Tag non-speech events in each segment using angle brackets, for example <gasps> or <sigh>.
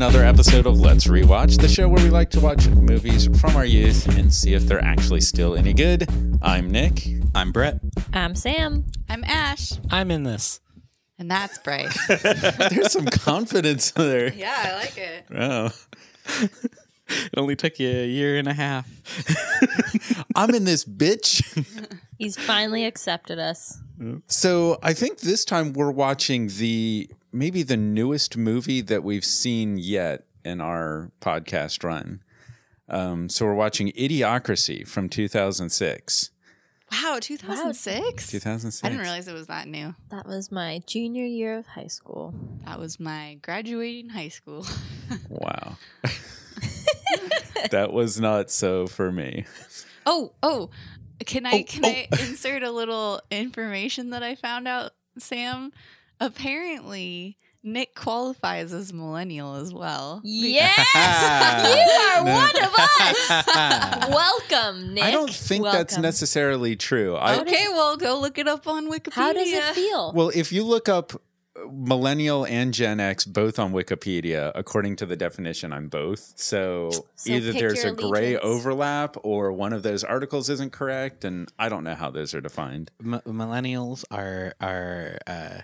Welcome to another episode of Let's Rewatch, the show where we like to watch movies from our youth and see if they're actually still any good. I'm Nick. I'm Brett. I'm Sam. I'm Ash, I'm in this. and that's Bryce. <laughs> There's some confidence there. yeah, I like it. Oh. It only took you a year and a half. <laughs> I'm in this bitch. He's finally accepted us. So I think this time we're watching the maybe the newest movie that we've seen yet in our podcast run. Um, so we're watching Idiocracy from 2006. Wow, 2006? 2006. I didn't realize it was that new. That was my junior year of high school. That was my graduating high school. <laughs> Wow. <laughs> that was not so for me. oh, oh, can I Oh, can I insert a little information that I found out, Sam? Apparently, Nick qualifies as millennial as well. Yes! <laughs> you are <laughs> one of us! <laughs> Welcome, Nick. I don't think that's necessarily true. I, Okay, well, go look it up on Wikipedia. How does it feel? Well, if you look up uh, millennial and Gen X both on Wikipedia, according to the definition, I'm both. So, So either there's a gray allegiance. overlap or one of those articles isn't correct, and I don't know how those are defined. M- millennials are are uh,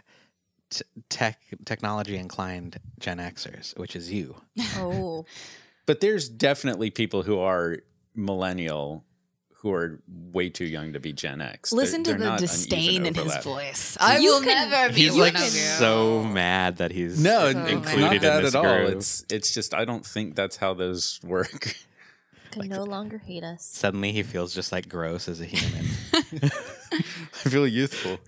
t- tech technology inclined Gen Xers, which is you. oh, <laughs> But there's definitely people who are millennial who are way too young to be Gen X. They're- Listen to they're the not an disdain in his voice. I You will can- never be He's one like of you. so mad that he's No, So included not in this at all. group. It's it's just I don't think that's how those work. <laughs> can no longer hate us. Suddenly, he feels just like gross as a human. <laughs> I feel youthful.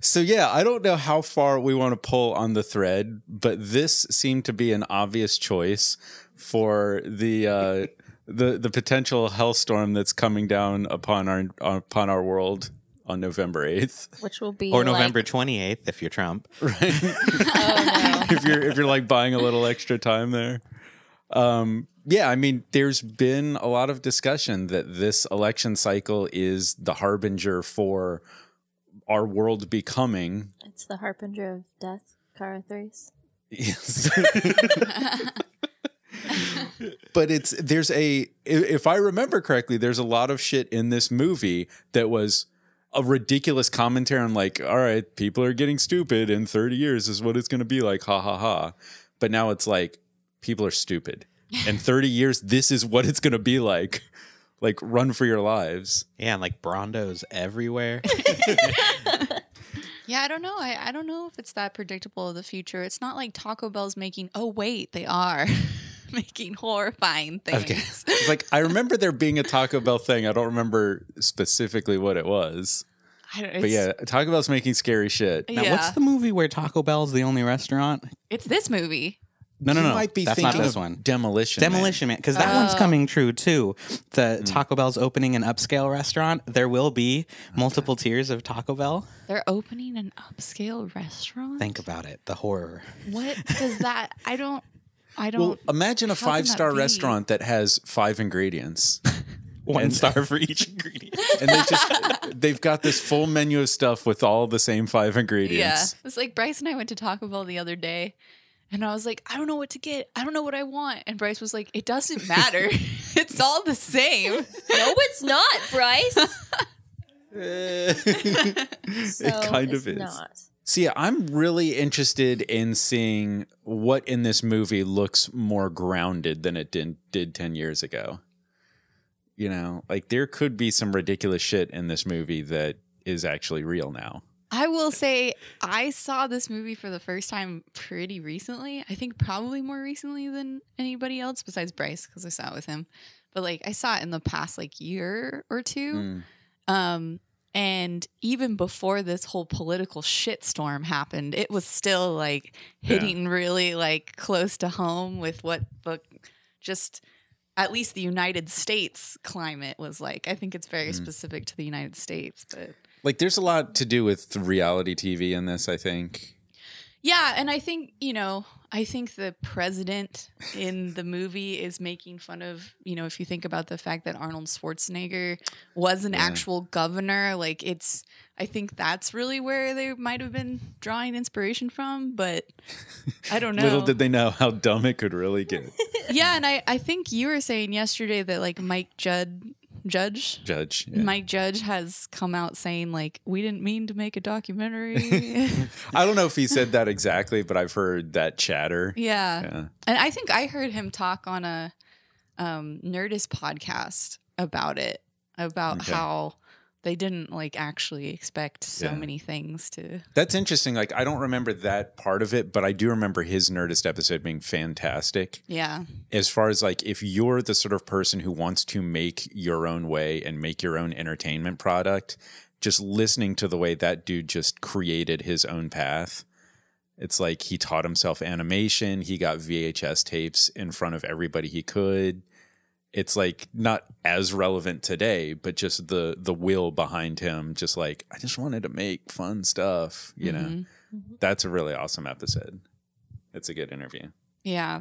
So yeah, I don't know how far we want to pull on the thread, but this seemed to be an obvious choice for the uh, the the potential hellstorm that's coming down upon our upon our world on November eighth. Which will be or like- November twenty eighth if you're Trump. <laughs> <laughs> Oh no. if you're if you're like buying a little extra time there. Um, yeah, I mean, there's been a lot of discussion that this election cycle is the harbinger for our world becoming. it's the harbinger of death, Kara Thrace. Yes. <laughs> <laughs> but it's there's a if I remember correctly, there's a lot of shit in this movie that was a ridiculous commentary on like, all right, people are getting stupid in 30 years is what it's going to be like, ha ha ha. But now it's like people are stupid. In 30 years, this is what it's going to be like. Like, run for your lives. Yeah, and like Brawndos everywhere. <laughs> <laughs> Yeah, I don't know. I, I don't know if it's that predictable of the future. It's not like Taco Bell's making. Oh wait, they are <laughs> making horrifying things. Okay. Like, I remember there being a Taco Bell thing. I don't remember specifically what it was. I don't, But yeah, Taco Bell's making scary shit. Now, yeah. what's the movie where Taco Bell's the only restaurant? it's this movie. No, no, You no. might be That's thinking not this of one. Demolition. Demolition Man, because that one's Oh. coming true too. The mm. Taco Bell's opening an upscale restaurant. There will be multiple tiers of Taco Bell. They're opening an upscale restaurant. Think about it. The horror. what does that? I don't. I don't. Well, imagine a How can that five star be? restaurant that has five ingredients. <laughs> One star for each ingredient. <laughs> And they just they've got this full menu of stuff with all the same five ingredients. yeah, ingredients. it's like Bryce and I went to Taco Bell the other day, and I was like, I don't know what to get. I don't know what I want. And Bryce was like, It doesn't matter. <laughs> it's all the same. <laughs> No, it's not, Bryce. <laughs> So kind of is. Not. See, I'm really interested in seeing what in this movie looks more grounded than it did, did 10 years ago. You know, like there could be some ridiculous shit in this movie that is actually real now. I will say I saw this movie for the first time pretty recently. I think probably more recently than anybody else besides Bryce because I saw it with him. But like I saw it in the past like year or two. Mm. Um and even before this whole political shitstorm happened, it was still like Yeah. hitting really like close to home with what the just at least the United States climate was like. I think it's very Mm. specific to the United States, but Like there's a lot to do with reality TV in this, I think. Yeah, and I think, you know, I think the president in the movie is making fun of, you know, if you think about the fact that Arnold Schwarzenegger was an Yeah. actual governor, like it's, I think that's really where they might have been drawing inspiration from, but I don't <laughs> know. Little did they know how dumb it could really get. <laughs> yeah, and I, I think you were saying yesterday that like Mike Judd, Judge, Judge. yeah. Mike Judge has come out saying like we didn't mean to make a documentary. <laughs> I don't know if he said that exactly, but I've heard that chatter. yeah. Yeah. And I think I heard him talk on a um, Nerdist podcast about it, about Okay. how they didn't like actually expect so Yeah. many things to. That's interesting. Like I don't remember that part of it, but I do remember his Nerdist episode being fantastic. Yeah. As far as like if you're the sort of person who wants to make your own way and make your own entertainment product, just listening to the way that dude just created his own path. It's like he taught himself animation, he got VHS tapes in front of everybody he could. It's like not as relevant today, but just the the will behind him just like I just wanted to make fun stuff, you know. Mhm. That's a really awesome episode. It's a good interview. Yeah.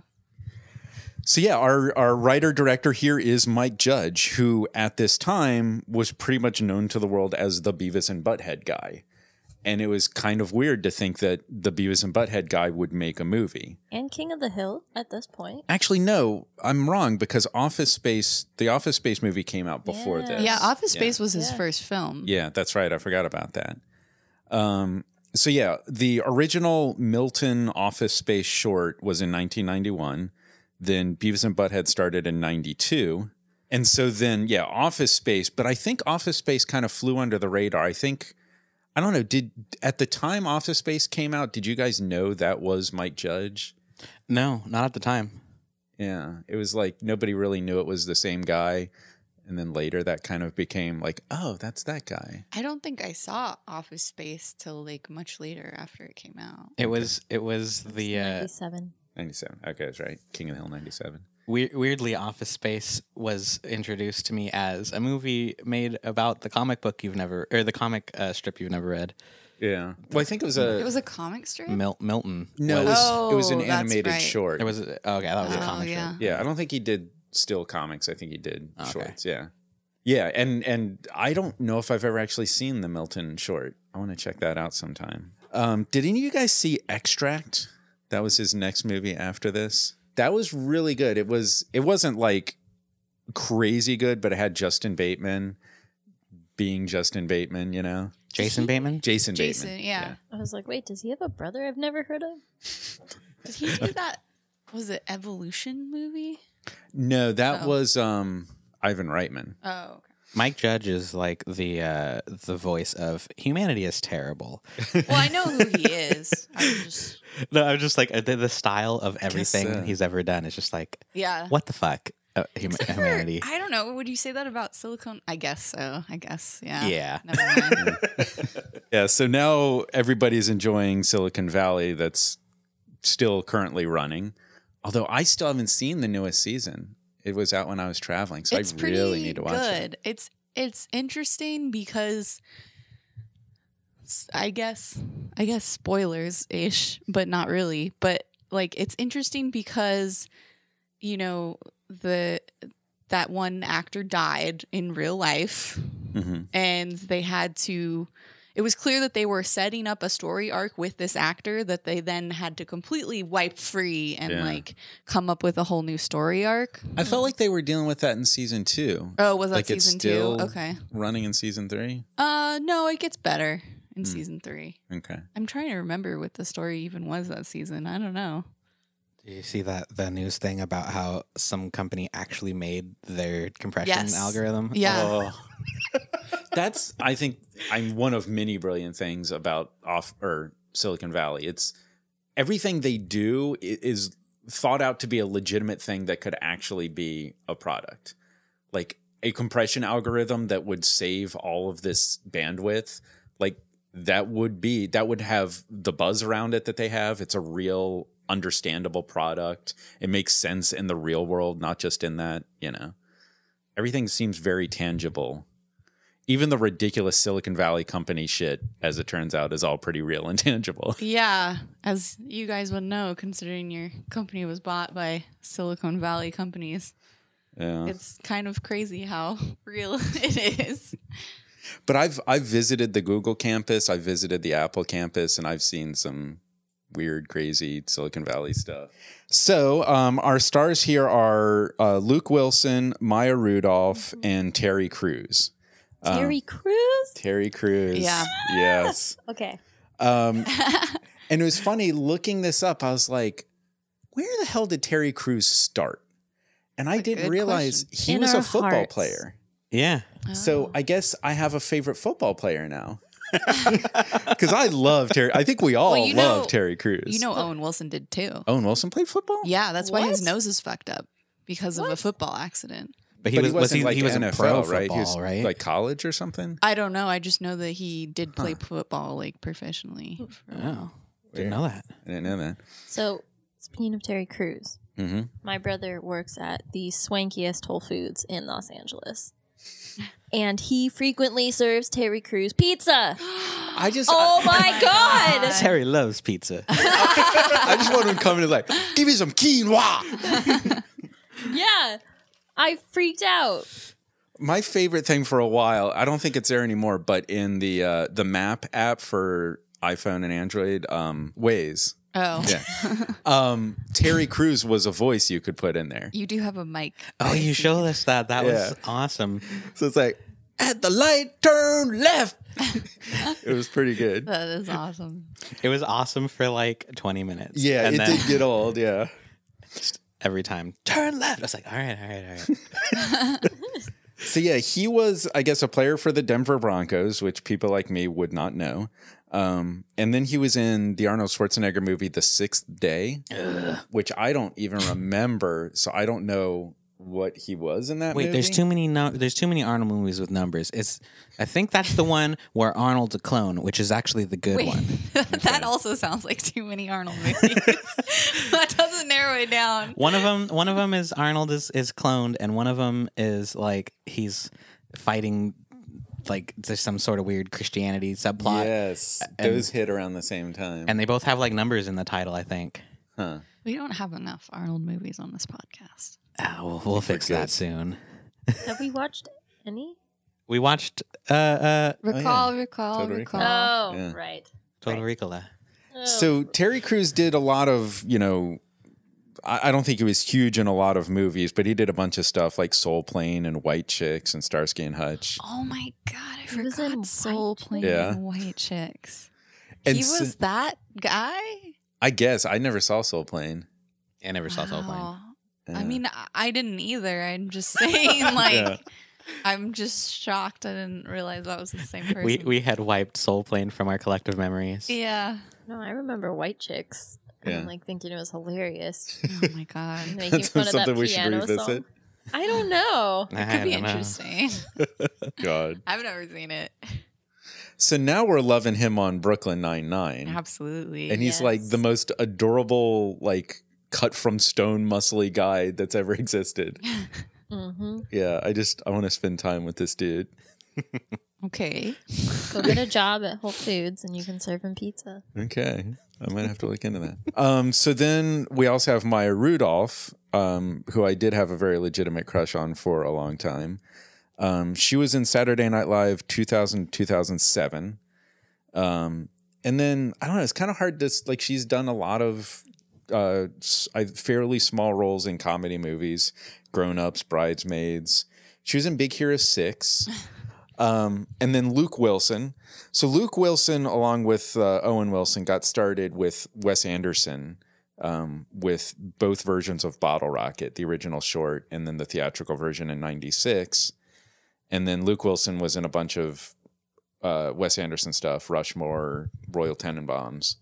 So yeah, our our writer director here is Mike Judge, who at this time was pretty much known to the world as the Beavis and Butthead guy. And it was kind of weird to think that the Beavis and Butthead guy would make a movie. And King of the Hill at this point. Actually, no, I'm wrong because Office Space, the Office Space movie came out before Yeah. this. Yeah. Office Yeah. Space was his Yeah. first film. Yeah, that's right. I forgot about that. Um, so yeah, the original Milton Office Space short was in 1991. Then Beavis and Butthead started in 92. And so then, yeah, Office Space, but I think Office Space kind of flew under the radar. I think, I don't know, did at the time Office Space came out, did you guys know that was Mike Judge? No, not at the time. Yeah, it was like nobody really knew it was the same guy. And then later that kind of became like, oh, that's that guy. I don't think I saw Office Space till like much later after it came out. It was it was the uh, 97. 97. Okay, that's right. King of the Hill 97. Weir- weirdly Office Space was introduced to me as a movie made about the comic book you've never or the comic uh, strip you've never read. Yeah. Well, I think it was a. It was a comic strip. Mil- Milton. no, it was, was, it was an Oh, that's animated right. short. it was okay. I thought it was a Oh, comic yeah. strip. Yeah, I don't think he did still comics. I think he did Okay. shorts. Yeah. Yeah, and and I don't know if I've ever actually seen the Milton short. I want to check that out sometime. Um, did any of you guys see Extract? That was his next movie after this. That was really good. It was. It wasn't like crazy good, but it had Justin Bateman being Justin Bateman. You know, Jason Bateman. Jason. Jason, Bateman. yeah. I was like, wait, does he have a brother I've never heard of? <laughs> Did he do that? Was it Evolution movie? No, that Oh. was um Ivan Reitman. Oh, okay. Mike Judge is like the uh, the voice of humanity is terrible. <laughs> Well, I know who he is. I'm just <laughs> No, I'm just like the, the style of everything uh, he's ever done is just like yeah. what the fuck, uh, hum- Except for- humanity. I don't know. Would you say that about Silicon? I guess so. I guess. Yeah. Yeah. Never mind. <laughs> Yeah, so now everybody's enjoying Silicon Valley that's still currently running. Although I still haven't seen the newest season. It was out when I was traveling, so it's I really need to watch good. it. It's it's interesting because I guess I guess spoilers ish, but not really. But like it's interesting because you know the that one actor died in real life hmm and they had to it was clear that they were setting up a story arc with this actor that they then had to completely wipe free and Yeah. like come up with a whole new story arc. I felt like they were dealing with that in season two. Oh, was that Like, it's season still- two? Okay. Running in season three? Uh no, it gets better in Hmm. season three. Okay. I'm trying to remember what the story even was that season. I don't know. Did you see that the news thing about how some company actually made their compression Yes. algorithm? Yeah. Oh. <laughs> That's I think I'm one of many brilliant things about off or Silicon Valley. It's everything they do is thought out to be a legitimate thing that could actually be a product. Like a compression algorithm that would save all of this bandwidth, like that would be that would have the buzz around it that they have. It's a real understandable product. It makes sense in the real world, not just in that, you know everything seems very tangible even the ridiculous Silicon Valley company shit, as it turns out, is all pretty real and <laughs> tangible. Yeah, as you guys would know, considering your company was bought by Silicon Valley companies, Yeah. it's kind of crazy how <laughs> real <laughs> it is. But I've I've visited the Google campus, I've visited the Apple campus, and I've seen some weird, crazy Silicon Valley stuff. So um, our stars here are uh, Luke Wilson, Maya Rudolph, and Terry Crews. Terry Crews. Terry Crews. Yeah. Yes. <laughs> Okay. Um, <laughs> and it was funny looking this up. I was like, where the hell did Terry Crews start? And I didn't realize question. he In was a football hearts. player. Yeah. So I guess I have a favorite football player now. <laughs> Because I love Terry. I think we all Well, love know- Terry Crews. You know, Owen Wilson did too. Owen Wilson played football. Yeah, that's why his nose is fucked up because of a football accident. But but he was, was wasn't he, like he was in NFL, pro right? He was right? like college or something. I don't know. I just know that he did play football like professionally. for oh, didn't know that. I didn't know that. So speaking of Terry Crews, hmm my brother works at the swankiest Whole Foods in Los Angeles. And he frequently serves Terry Crews pizza. <gasps> I just, Oh I, my <laughs> god! Terry loves pizza. <laughs> I just want him to come in and like, give me some quinoa. <laughs> Yeah. I freaked out. My favorite thing for a while, I don't think it's there anymore, but in the uh, the map app for iPhone and Android, um, Waze. Oh, Yeah. <laughs> um, Terry Crews was a voice you could put in there. you do have a mic. Oh, you showed us that. That Yeah. was awesome. So it's like, at the light, turn left. it was pretty good. <laughs> That is awesome. It was awesome for like 20 minutes. Yeah, and it then did get old. Yeah. every time turn left. I was like, all right, all right, all right. <laughs> So yeah, he was, I guess, a player for the Denver Broncos, which people like me would not know. Um, and then he was in the Arnold Schwarzenegger movie, The Sixth Day, which I don't even remember. So I don't know what he was in that Wait, movie. there's too many. No, there's too many Arnold movies with numbers. It's. I think that's the one where Arnold's a clone, which is actually the good Wait, one. <laughs> that also sounds like too many Arnold movies. <laughs> that doesn't narrow it down. One of them. One of them is Arnold is is cloned, and one of them is like he's fighting. Like there's some sort of weird Christianity subplot, Yes, And- those hit around the same time. and they both have like numbers in the title. I think. huh. We don't have enough Arnold movies on this podcast. Ah, we'll, we'll fix good. that soon. Have we watched any? <laughs> We watched uh uh Recall, recall, Total recall. Recall. Oh, Yeah. right. Total Right. Ricola. Oh. So Terry Crews did a lot of, you know, I, I don't think he was huge in a lot of movies, but he did a bunch of stuff like Soul Plane and White Chicks and Starsky and Hutch. Oh my god, I He was in forgot Soul White Plane Yeah. and White Chicks. And he s- was that guy. I guess I never saw Soul Plane. I never saw Soul Plane. Yeah. I mean, I- I didn't either. I'm just <laughs> saying, like, Yeah. I'm just shocked. I didn't realize that was the same person. We we had wiped Soul Plane from our collective memories. yeah. No, I remember White Chicks. And Yeah. I'm like thinking it was hilarious. <laughs> Oh my god, Making <laughs> That's fun of that something we should piano revisit. song. I don't know. <laughs> I could be know. interesting. God. I've never seen it. So now we're loving him on Brooklyn Nine Nine, Absolutely. and he's like the most adorable, like cut from stone, muscly guy that's ever existed. hmm Yeah, I just I want to spend time with this dude. okay. Go get a job at Whole Foods and you can serve him pizza. Okay. I might have to look into that. Um, so then we also have Maya Rudolph, um, who I did have a very legitimate crush on for a long time. Um, she was in Saturday Night Live 2000, 2007. Um, and then I don't know, it's kind of hard to, like, she's done a lot of uh, fairly small roles in comedy movies, Grown Ups, Bridesmaids. She was in Big Hero 6. <laughs> Um, and then Luke Wilson. So Luke Wilson, along with uh, Owen Wilson, got started with Wes Anderson um, with both versions of Bottle Rocket, the original short, and then the theatrical version in '96. And then Luke Wilson was in a bunch of uh, Wes Anderson stuff, Rushmore, Royal Tenenbaums.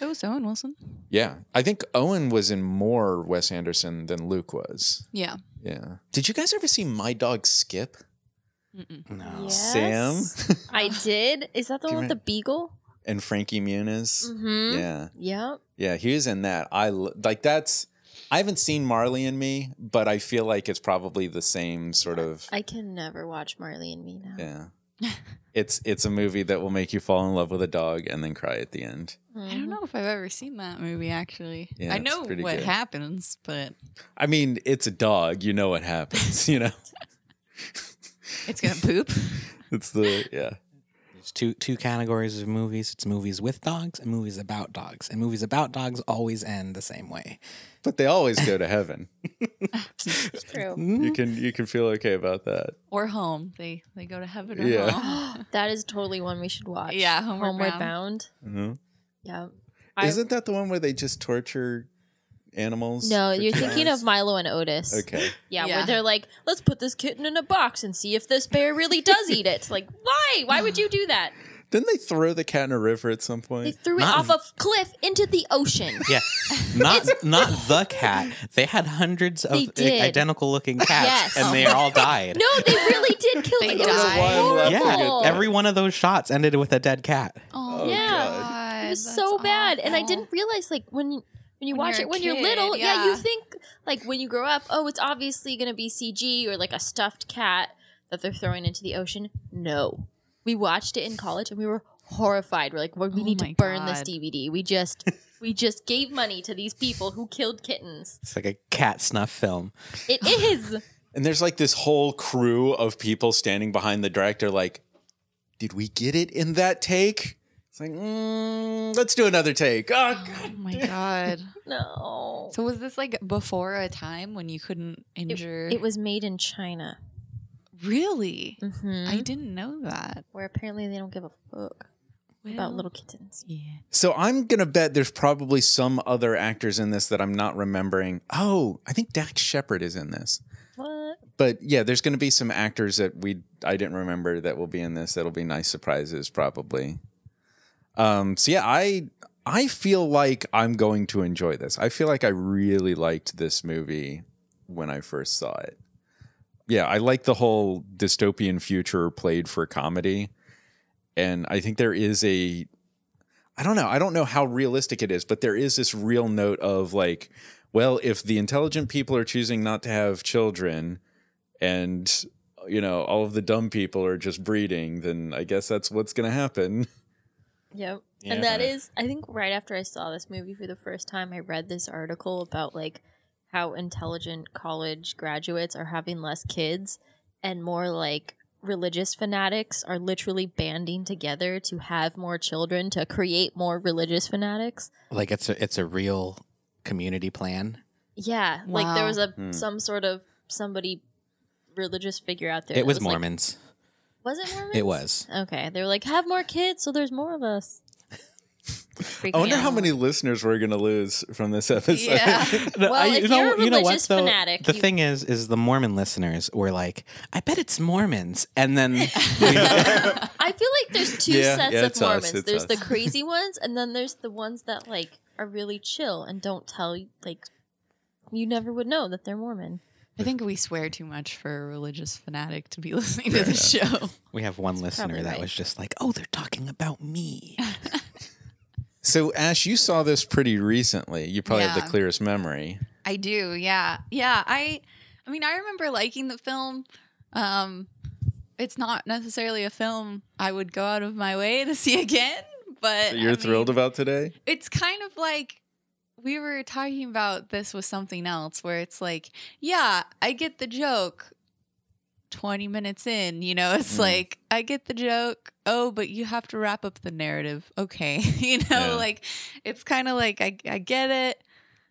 It was Owen Wilson. Yeah, I think Owen was in more Wes Anderson than Luke was. Yeah. Yeah. Did you guys ever see My Dog Skip? No. Sam <laughs> I did. Is that the one with the beagle? and Frankie Muniz? Mm-hmm. Yeah. Yep. Yeah, he was in that. I like that's. I haven't seen Marley and Me, but I feel like it's probably the same sort of. I can never watch Marley and Me now. Yeah, <laughs> it's it's a movie that will make you fall in love with a dog and then cry at the end. I don't know if I've ever seen that movie actually. Yeah, I know what good. happens, but I mean, it's a dog. You know what happens. <laughs> You know, it's gonna poop. <laughs> it's the yeah. There's two two categories of movies. It's movies with dogs and movies about dogs. And movies about dogs always end the same way. But they always go to heaven. <laughs> True. You can you can feel okay about that. or home. They they go to heaven or Yeah. home. <gasps> <gasps> That is totally one we should watch. Yeah, Homeward Bound. Mhm. Yeah. I- Isn't that the one where they just torture animals? No, you're thinking hours? of Milo and Otis. Okay. Yeah, Yeah. where they're like, let's put this kitten in a box and see if this bear really does eat it. Like, why? Why would you do that? Didn't they throw the cat in a river at some point? They point? threw it Not off a cliff into the ocean. Yeah, <laughs> not not the cat. They had hundreds of They did. identical looking cats, Yes. and they oh all died. No, they really did kill They it. It was died. Why Yeah, every one of those shots ended with a dead cat. Oh, Yeah. God, It was that's so bad, and I didn't realize like when you when you When watch it a when you're little, yeah. you think like when you grow up, oh, it's obviously gonna be CG or like a stuffed cat that they're throwing into the ocean. No, we watched it in college and we were horrified. We're like, well, we Oh need to my burn this DVD. We just <laughs> we just gave money to these people who killed kittens. It's like a cat snuff film. It is. <laughs> And there's like this whole crew of people standing behind the director, like, did we get it in that take? It's like, mm, let's do another take. Oh, Oh God. my god. <laughs> no. So was this like before a time when you couldn't injure? It was made in China. really. hmm I didn't know that. Where apparently they don't give a fuck about little kittens. Yeah. So I'm gonna bet there's probably some other actors in this that I'm not remembering. Oh, I think Dax Shepard is in this. What? But yeah, there's gonna be some actors that we I didn't remember that will be in this. That'll be nice surprises, probably. Um. So yeah, I I feel like I'm going to enjoy this. I feel like I really liked this movie when I first saw it. Yeah, I like the whole dystopian future played for comedy. And I think there is a I don't know. I don't know how realistic it is, but there is this real note of like, well, if the intelligent people are choosing not to have children and you know, all of the dumb people are just breeding, then I guess that's what's going to happen. <laughs> Yep. Yeah. And that is, I think, right after I saw this movie for the first time, I read this article about like how intelligent college graduates are having less kids and more like religious fanatics are literally banding together to have more children to create more religious fanatics. Like it's a it's a real community plan. Yeah, like there was a Hmm. some sort of somebody religious figure out there. It that was like- Mormons. Was it <laughs> Mormons? It was. Okay, they were like, have more kids, so there's more of us. <laughs> I me wonder how many listeners we're going to lose from this episode. Yeah. <laughs> No, Well, if you're a religious though? fanatic, the you- thing is, is the Mormon listeners were like, "I bet it's Mormons," and then I feel like there's two Yeah, sets yeah, of it's us, Mormons. it's there's us. the crazy ones, and then there's the ones that like are really chill and don't tell you like you never would know that they're Mormon. I think we swear too much for a religious fanatic to be <laughs> listening to this show. we have one That's listener that right. was just like, "Oh, they're talking about me." <laughs> So, Ash, you saw this pretty recently. You probably have the clearest memory. I do, yeah. Yeah, I I mean, I remember liking the film. Um it's not necessarily a film I would go out of my way to see <laughs> again, but That you're I thrilled mean, about today? It's kind of like we were talking about this with something else where it's like, yeah, I get the joke 20 minutes in, you know, <laughs> it's Mm. like I get the joke. Oh, but you have to wrap up the narrative. Okay. <laughs> you know, Yeah. like it's kind of like I I get it.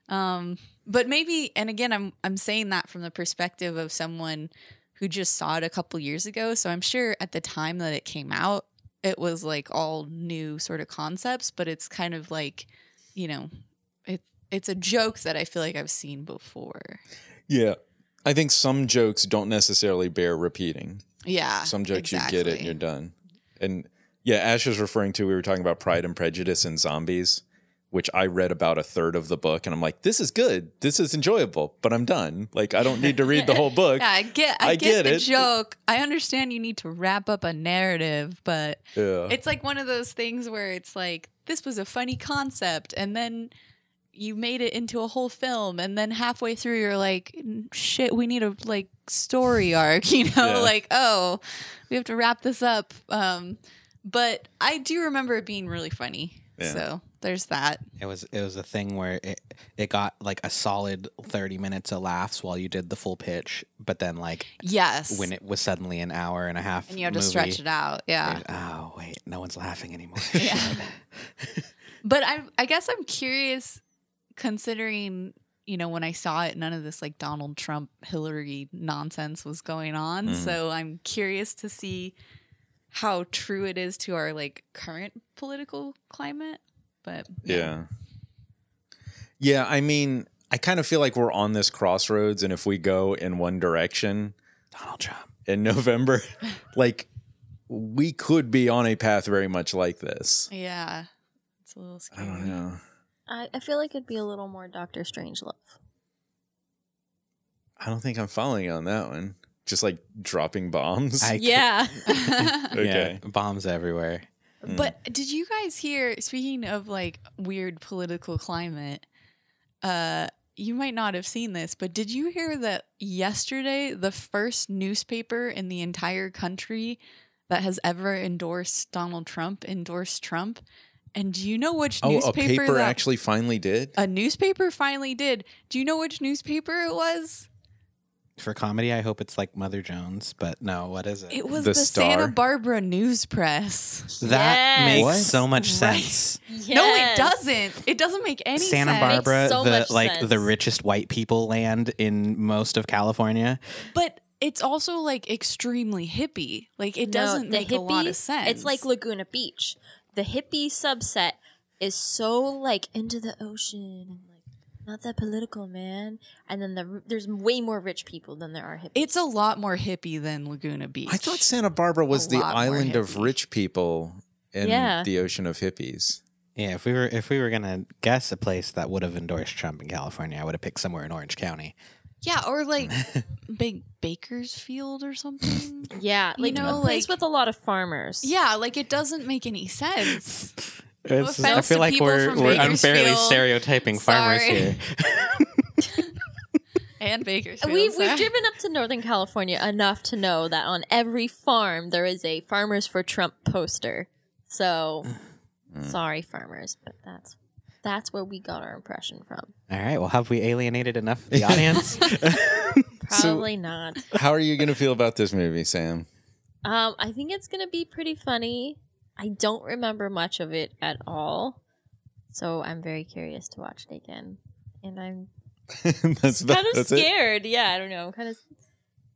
Um but maybe and again I'm I'm saying that from the perspective of someone who just saw it a couple years ago, so I'm sure at the time that it came out it was like all new sort of concepts, but it's kind of like, you know, it's a joke that I feel like I've seen before. Yeah. I think some jokes don't necessarily bear repeating. Yeah. Some jokes you get it and you're done. And yeah, Ash is referring to we were talking about Pride and Prejudice and zombies, which I read about a third of the book, and I'm like, this is good, this is enjoyable, but I'm done. Like I don't need to read the whole book. <laughs> Yeah, I get I, I get, get the it. joke. I understand you need to wrap up a narrative, but Yeah. it's like one of those things where it's like this was a funny concept and then you made it into a whole film and then halfway through you're like shit we need a like story <laughs> arc you know Yeah. like oh we have to wrap this up um but i do remember it being really funny Yeah. so there's that It was it was a thing where it it got like a solid thirty minutes of laughs while you did the full pitch, but then like yes when it was suddenly an hour and a half, and you have to stretch it out yeah Oh wait, no one's laughing anymore. <laughs> Yeah. <laughs> But I I guess I'm curious considering you know when I saw it none of this like Donald Trump Hillary nonsense was going on. Mhm. So I'm curious to see how true it is to our like current political climate. But Yeah. Yeah, I mean, I kind of feel like we're on this crossroads, and if we go in one direction Donald Trump. in <laughs> November, <laughs> like we could be on a path very much like this. Yeah. It's a little I scary. don't know. I, I feel like it'd be a little more Doctor Strangelove. I don't think I'm following you on that one. Just like dropping bombs. I <laughs> <laughs> Yeah. okay. Yeah, bombs everywhere. Mm. But did you guys hear speaking of like weird political climate, uh you might not have seen this, but did you hear that yesterday the first newspaper in the entire country that has ever endorsed Donald Trump endorsed Trump? And do you know which Oh, a newspaper paper that actually finally did. a newspaper finally did? Do you know which newspaper it was? For comedy, I hope it's like Mother Jones, but no, what is it? It was The the, Star. Santa Barbara News Press. that Yes. makes What? so much Right. sense. <laughs> No, it doesn't. It doesn't make any sense. Santa sense. Barbara, so the much like the richest white people land in most of California. But it's also like extremely hippie. Like it No, doesn't the make a lot of hippie- sense. It's like Laguna Beach. The hippie subset is so like into the ocean and like not that political, man. And then the there's way more rich people than there are hippies. it's a lot more hippie than Laguna Beach. I thought Santa Barbara was A the island of rich people in Yeah. the ocean of hippies. Yeah, if we were if we were gonna guess a place that would have endorsed Trump in California, I would have picked somewhere in Orange County. Yeah, or like <laughs> big Bakersfield or something. yeah, you like know, a place like- with a lot of farmers. yeah, like it doesn't make any sense. <laughs> It's- I offense feel to like we're we're unfairly Bakersfield. stereotyping farmers Sorry. here. <laughs> And Bakersfield. We've, we've driven up to Northern California enough to know that on every farm there is a Farmers for Trump poster. So, mm. sorry, farmers, but that's that's where we got our impression from. All right, well, have we alienated enough of the <laughs> audience? <laughs> Probably not. How are you going to feel about this movie, Sam? Um, I think it's gonna be pretty funny. I don't remember much of it at all, so I'm very curious to watch it again. And I'm <laughs> that's about- kind of that's it? scared. Yeah, I don't know. I'm kind of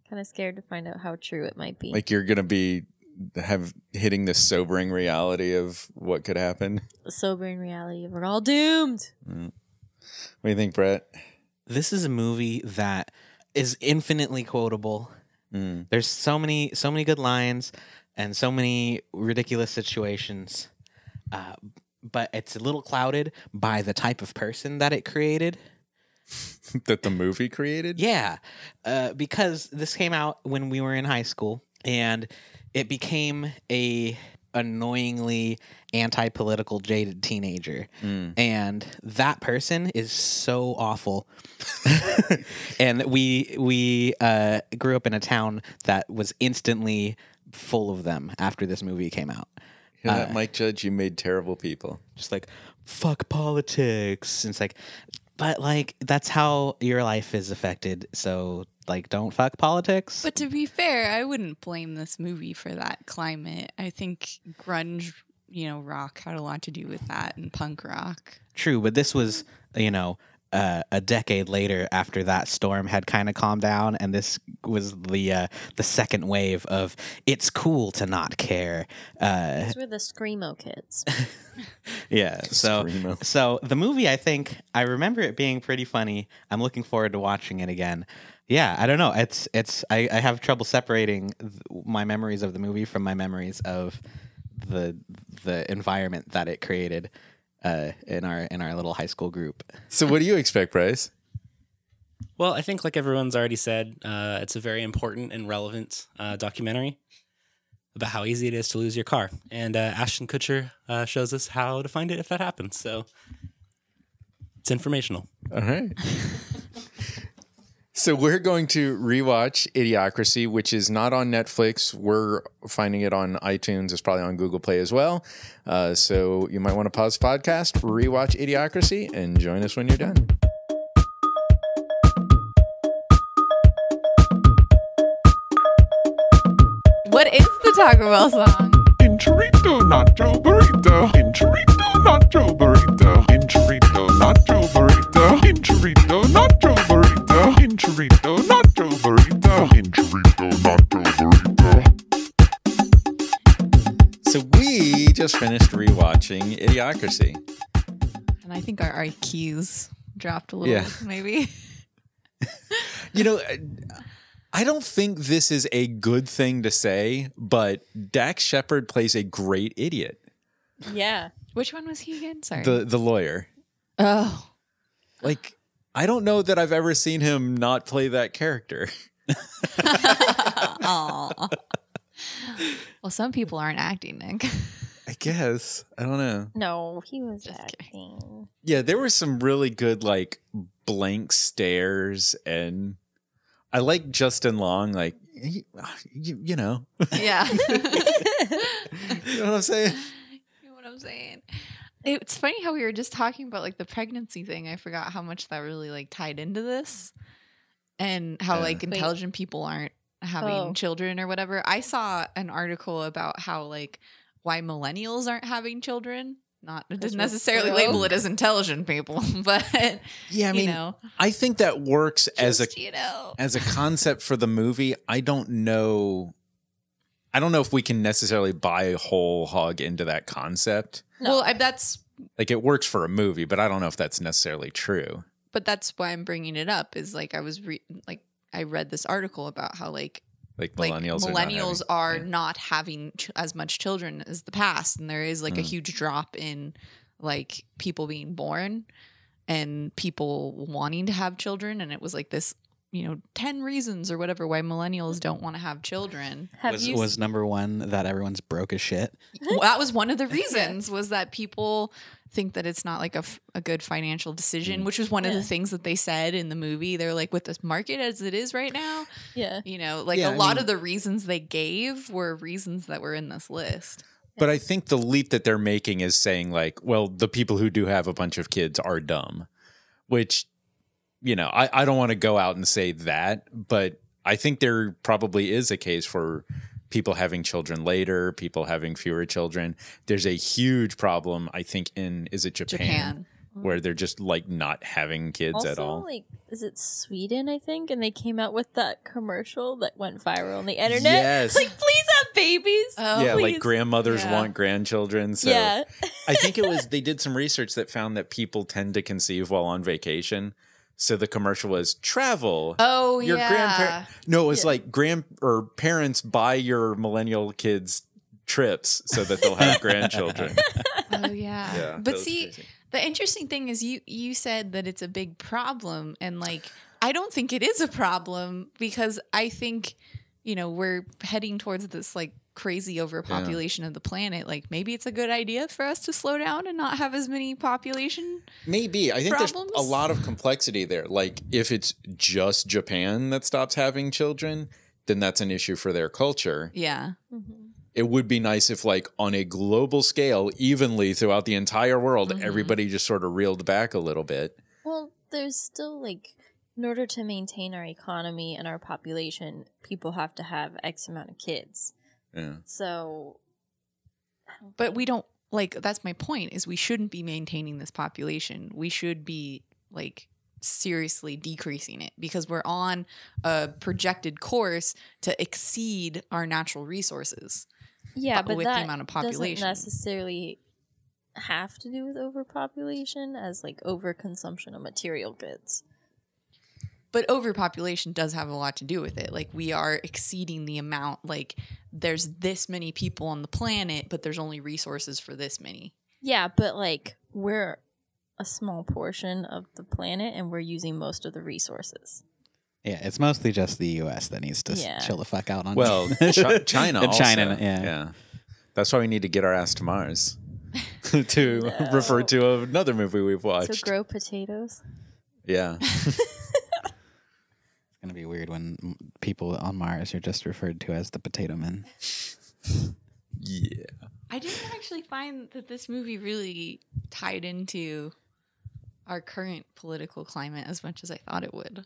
kind of scared to find out how true it might be. Like you're going to be have hitting the sobering reality of what could happen. the sobering reality of we're all doomed. What do you think, Brett? this is a movie that is infinitely quotable. Mm. There's so many so many good lines and so many ridiculous situations, uh, but it's a little clouded by the type of person that it created. <laughs> that the movie created? Yeah, uh, because this came out when we were in high school, and it became a annoyingly anti-political jaded teenager Mm. and that person is so awful <laughs> and we we uh, grew up in a town that was instantly full of them after this movie came out Hear that, Uh, Mike Judge? You made terrible people. just like fuck politics and it's like but like that's how your life is affected so like don't fuck politics But to be fair, I wouldn't blame this movie for that climate. I think grunge, you know, rock had a lot to do with that and punk rock. True, but this was, you know, uh, a decade later after that storm had kind of calmed down, and this was the uh, the second wave of it's cool to not care. Uh, Those were the screamo kids. <laughs> yeah, so Screamo. so the movie, I think I remember it being pretty funny. I'm looking forward to watching it again. Yeah, I don't know. It's it's I, I have trouble separating th- my memories of the movie from my memories of the the environment that it created uh, in our in our little high school group. So, what do you expect, Bryce? Well, I think, like everyone's already said, uh, it's a very important and relevant uh, documentary about how easy it is to lose your car. And uh, Ashton Kutcher uh, shows us how to find it if that happens. So It's informational. All right. <laughs> so we're going to rewatch Idiocracy, which is not on Netflix. We're finding it on iTunes. It's probably on Google Play as well. Uh, so you might want to pause the podcast, rewatch Idiocracy, and join us when you're done. What is the Taco Bell song? Enchilito nacho burrito. Enchilito nacho burrito. Enchilito nacho burrito. Enchilito nacho burrito. Enchilito nacho burrito. Enchilito nacho burrito. So we just finished rewatching Idiocracy. And I think our IQs dropped a little, Yeah. maybe. <laughs> You know, I- I don't think this is a good thing to say, but Dax Shepard plays a great idiot. Yeah. Which one was he again? Sorry. The the lawyer. oh. Like I don't know that I've ever seen him not play that character. <laughs> Aw. well, some people aren't acting, Nick. I guess. I don't know. No, he was Just kidding. acting. Yeah, there were some really good like blank stares and I like Justin Long like he- you, you know. yeah. <laughs> You know what I'm saying? You know what I'm saying? It's funny how we were just talking about like the pregnancy thing. I forgot how much that really like tied into this and how Yeah. like Wait. intelligent people aren't having Oh. children or whatever. I saw an article about how like why millennials aren't having children. Not it 'Cause doesn't we're necessarily label it as intelligent people, <laughs> but Yeah, I mean, you know, I think that works as a you know, as a concept for the movie, I don't know. I don't know if we can necessarily buy a whole hog into that concept. No. well, I, that's Like it works for a movie, but I don't know if that's necessarily true. but that's why I'm bringing it up. Is like I was re- like I read this article about how like Like like millennials, millennials are, are, not not having ch- as much children as the past and there is like a Mm. huge drop in like people being born and people wanting to have children and it was like this you know 10 reasons or whatever why millennials don't want to have children. Have was, you was number one that everyone's broke as shit. <laughs> well, that was one of the reasons <laughs> was that people think that it's not like a, f- a good financial decision mm. which was one of the things that they said in the movie. They're like with this market as it is right now Yeah. you know like Yeah, a I lot mean- of the reasons they gave were reasons that were in this list. But I think the leap that they're making is saying like, well, the people who do have a bunch of kids are dumb, which, you know, I, I don't want to go out and say that, but I think there probably is a case for people having children later, people having fewer children. There's a huge problem, I think, in is it Japan, japan mm-hmm. where they're just like not having kids also, at all. like, is it Sweden? I think, and they came out with that commercial that went viral on the internet. Yes. Like, please have babies. Oh, yeah, like grandmothers Yeah. want grandchildren. So yeah. I think it <laughs> was they did some research that found that people tend to conceive while on vacation. So the commercial was travel. Oh your yeah. No, it was Yeah. like grand or parents buy your millennial kids trips so that they'll have grandchildren. <laughs> Oh yeah. Yeah, but see, crazy. the interesting thing is you you said that it's a big problem and like I don't think it is a problem because I think you know, we're heading towards this like crazy overpopulation of the planet. Like maybe it's a good idea for us to slow down and not have as many population. Maybe. I think there's a lot of complexity there. Like if it's just Japan that stops having children, then that's an issue for their culture. Yeah. It would be nice if like on a global scale, evenly throughout the entire world, Mhm. everybody just sort of reeled back a little bit. Well, there's still like, in order to maintain our economy and our population, people have to have X amount of kids. Yeah. So, But we don't like that's my point is we shouldn't be maintaining this population. We should be like seriously decreasing it because we're on a projected course to exceed our natural resources. yeah, But but with the that amount of population doesn't necessarily have to do with overpopulation as like overconsumption of material goods. But overpopulation does have a lot to do with it. Like we are exceeding the amount like there's this many people on the planet but there's only resources for this many. Yeah, but like we're a small portion of the planet and we're using most of the resources. Yeah, it's mostly just the U.S. that needs to Yeah. chill the fuck out on. Well, <laughs> Chi- China, also. China, yeah. yeah. That's why we need to get our ass to Mars. <laughs> to No. refer to another movie we've watched. To grow potatoes. yeah. <laughs> It's gonna be weird when people on Mars are just referred to as the Potato Men. Yeah. I didn't actually find that this movie really tied into our current political climate as much as I thought it would.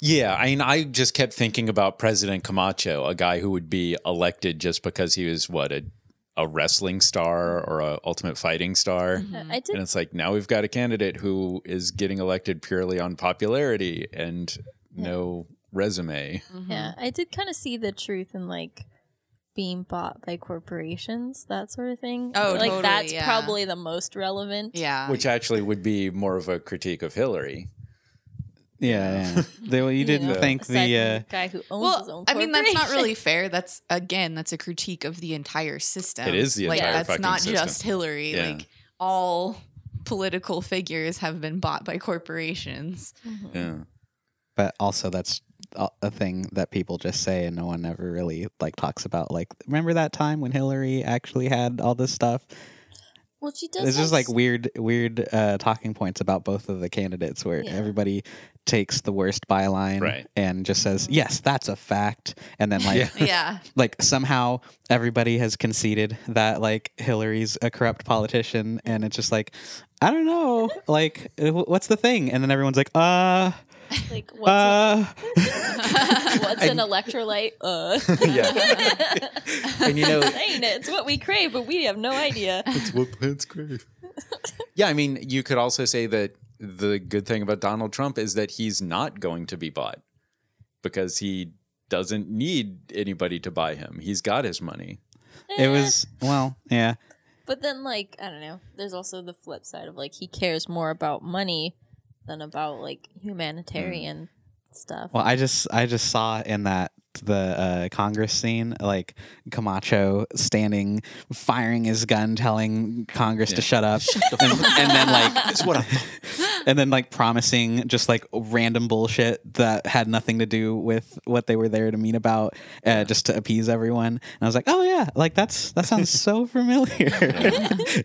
Yeah, I mean, I just kept thinking about President Camacho, a guy who would be elected just because he was what a a wrestling star or a ultimate fighting star. Uh, I did And it's like now we've got a candidate who is getting elected purely on popularity and no resume. Yeah, I did kind of see the truth in like being bought by corporations, that sort of thing. Oh, like totally, that's yeah. probably the most relevant. Yeah. Which actually would be more of a critique of Hillary. Yeah, yeah. They, well, you <laughs> didn't know, think the uh, guy who owns his well, own I mean that's not really fair. That's again, that's a critique of the entire system. It is the like entire that's fucking not system. just Hillary. Yeah. Like all political figures have been bought by corporations. Yeah. But also that's a a thing that people just say and no one ever really like talks about like remember that time when hillary actually had all this stuff Well, she does. It's just like weird, weird uh, talking points about both of the candidates, where Yeah. everybody takes the worst byline Right. and just says, "Yes, that's a fact," and then like, Yeah. Yeah. <laughs> like somehow everybody has conceded that like Hillary's a corrupt politician, and it's just like, I don't know, like, what's the thing? And then everyone's like, uh, like what's, uh, a, <laughs> what's an electrolyte? Uh, <laughs> Yeah. and you know, <laughs> saying it. It's what we crave, but we have no idea. It's what plants crave. yeah, I mean, you could also say that the good thing about Donald Trump is that he's not going to be bought because he doesn't need anybody to buy him. He's got his money. it was well, yeah. But then, like, I don't know. There's also the flip side of like he cares more about money than about like humanitarian stuff. Well, I just I just saw in that the uh, Congress scene, like Camacho standing, firing his gun, telling Congress to shut up, <laughs> and, and then like what I <laughs> and then like promising just like random bullshit that had nothing to do with what they were there to meet about, uh, just to appease everyone. And I was like, oh yeah, like that's that sounds so <laughs> familiar. <laughs>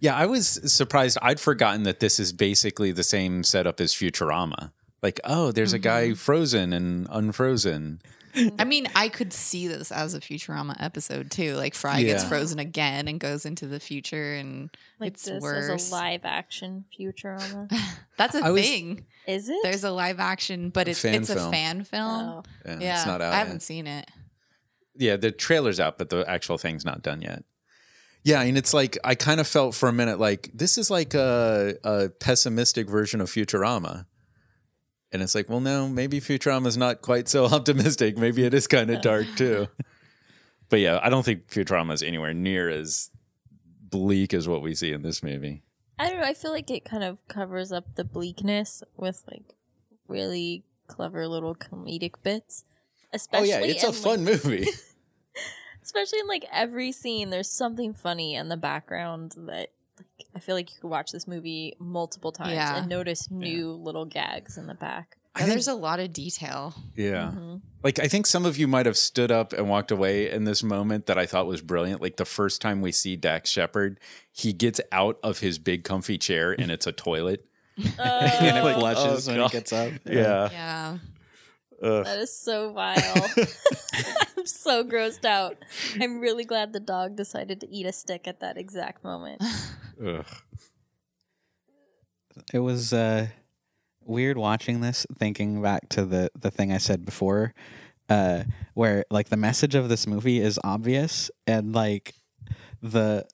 Yeah, I was surprised. I'd forgotten that this is basically the same setup as Futurama. Like, oh, there's a guy frozen and unfrozen. I mean, I could see this as a Futurama episode too. Like Fry gets frozen again and goes into the future, and like it's this worse. as a live action Futurama. <laughs> That's a I was- thing. Is it? There's a live action, but it's fan it's film. a fan film. Oh. Yeah, yeah, it's not out I haven't yet. seen it. Yeah, the trailer's out, but the actual thing's not done yet. Yeah, and it's like I kind of felt for a minute like this is like a, a pessimistic version of Futurama. And it's like, well, no, maybe Futurama's not quite so <laughs> optimistic. Maybe it is kind of dark <laughs> too. but yeah, I don't think Futurama is anywhere near as bleak as what we see in this movie. I don't know. I feel like it kind of covers up the bleakness with like really clever little comedic bits. Oh Especially yeah, it's a in, fun like, movie. <laughs> especially in like every scene there's something funny in the background that like I feel like you could watch this movie multiple times Yeah. and notice new little gags in the back. I Yeah, think- there's a lot of detail. Yeah. Mhm. Like I think some of you might have stood up and walked away in this moment that I thought was brilliant. Like the first time we see Dax Shepard, he gets out of his big comfy chair and it's a toilet. <laughs> <laughs> and it Oh, flushes oh, when he <laughs> gets up. Yeah. Yeah. Ugh. that is so vile. <laughs> <laughs> I'm so grossed out. I'm really glad the dog decided to eat a stick at that exact moment. Ugh. it was uh, weird watching this, thinking back to the the thing I said before, uh, where like the message of this movie is obvious, and like the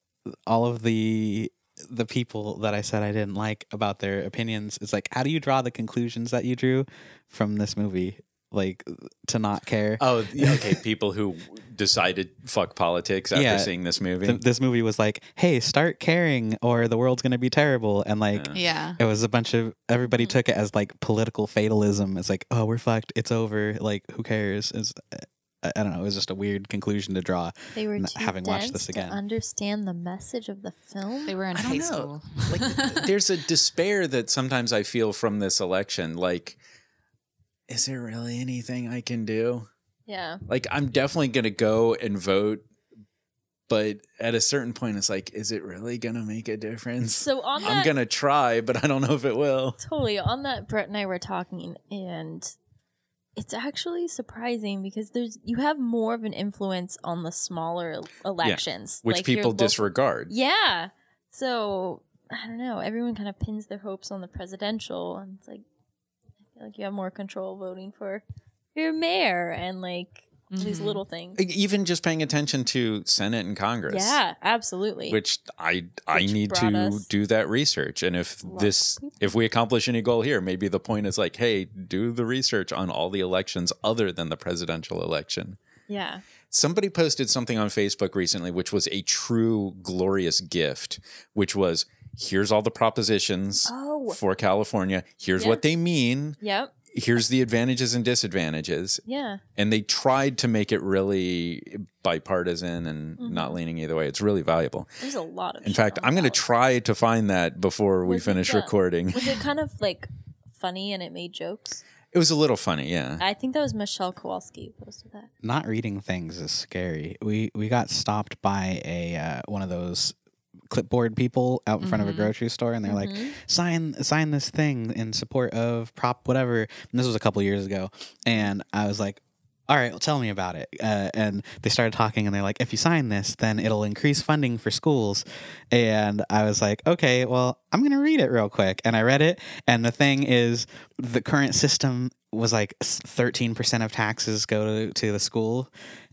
all of the the people that I said I didn't like about their opinions is like, how do you draw the conclusions that you drew from this movie? Like to not care. Oh, <laughs> okay. People who decided fuck politics after Yeah. seeing this movie. Th- this movie was like, hey, start caring, or the world's gonna be terrible, and like. Yeah. Yeah. It was a bunch of everybody mm-hmm. took it as like political fatalism. It's like, oh, we're fucked. It's over. Like, who cares? Is I, I don't know. It was just a weird conclusion to draw. They were N- too having watched dense this again. to understand the message of the film. They were in I don't high know. school. like <laughs> there's a despair that sometimes I feel from this election. Like, is there really anything I can do? yeah. Like, I'm definitely gonna go and vote but at a certain point, it's like, is it really gonna make a difference? So on I'm that, gonna try, but I don't know if it will. totally on that, Brett and I were talking, and it's actually surprising because there's you have more of an influence on the smaller el- elections, Which like people local- disregard. Yeah. So I don't know. Everyone kind of pins their hopes on the presidential, and it's like like you have more control voting for your mayor and like these Mhm. little things. Even just paying attention to Senate and Congress. Yeah, absolutely. Which I I Which need to do that research. And if this if we accomplish any goal here, maybe the point is like, hey, do the research on all the elections other than the presidential election. yeah. Somebody posted something on Facebook recently, which was a true glorious gift, which was here's all the propositions Oh. for California. Here's Yeah. what they mean. Yep. Here's the advantages and disadvantages. Yeah. And they tried to make it really bipartisan and Mm-hmm. not leaning either way. It's really valuable. There's a lot of. In fact, I'm going to try to find that before we Was it finish the- recording. Was it kind of <laughs> like funny and it made jokes? It was a little funny, yeah. I think that was Michelle Kowalski who posted that. Not reading things is scary. We we got stopped by a uh, one of those clipboard people out in front of a Mhm. grocery store, and they're like, Mhm. sign sign this thing in support of prop whatever. And this was a couple years ago and i was like all right well tell me about it. Uh, and they started talking and they're like if you sign this then it'll increase funding for schools. And i was like okay well i'm gonna read it real quick. And i read it and the thing is the current system was like 13% of taxes go to, to the school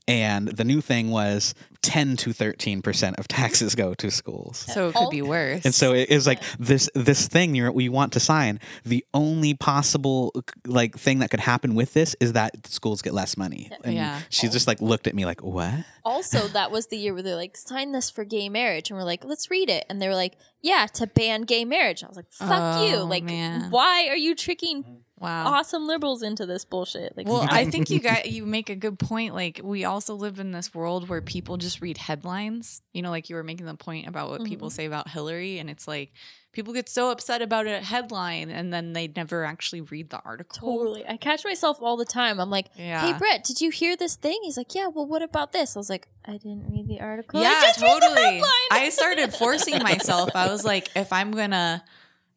and the new thing was 10 to 13% of taxes go to schools So it could be worse. and so it is like this this thing you're, we want to sign. The only possible like thing that could happen with this is that schools get less money. And Yeah. she just like looked at me like, "What?" Also, <laughs> that was the year where they're like, sign this for gay marriage. And we're like, let's read it. And they were like, yeah, to ban gay marriage. I was like, fuck you. Oh, Like, man. why are you tricking wow. awesome liberals into this bullshit? Like, Well. I think you got <laughs> you make a good point. Like we also live in this world where people just read headlines. You know, like you were making the point about what people Mm-hmm. say about Hillary, and it's like people get so upset about a headline and then they never actually read the article. Totally. I catch myself all the time. I'm like, hey, Brett, did you hear this thing? He's like, yeah, well, what about this? I was like, I didn't read the article. I Yeah, just read the totally. I started forcing <laughs> myself. I was like, if I'm gonna,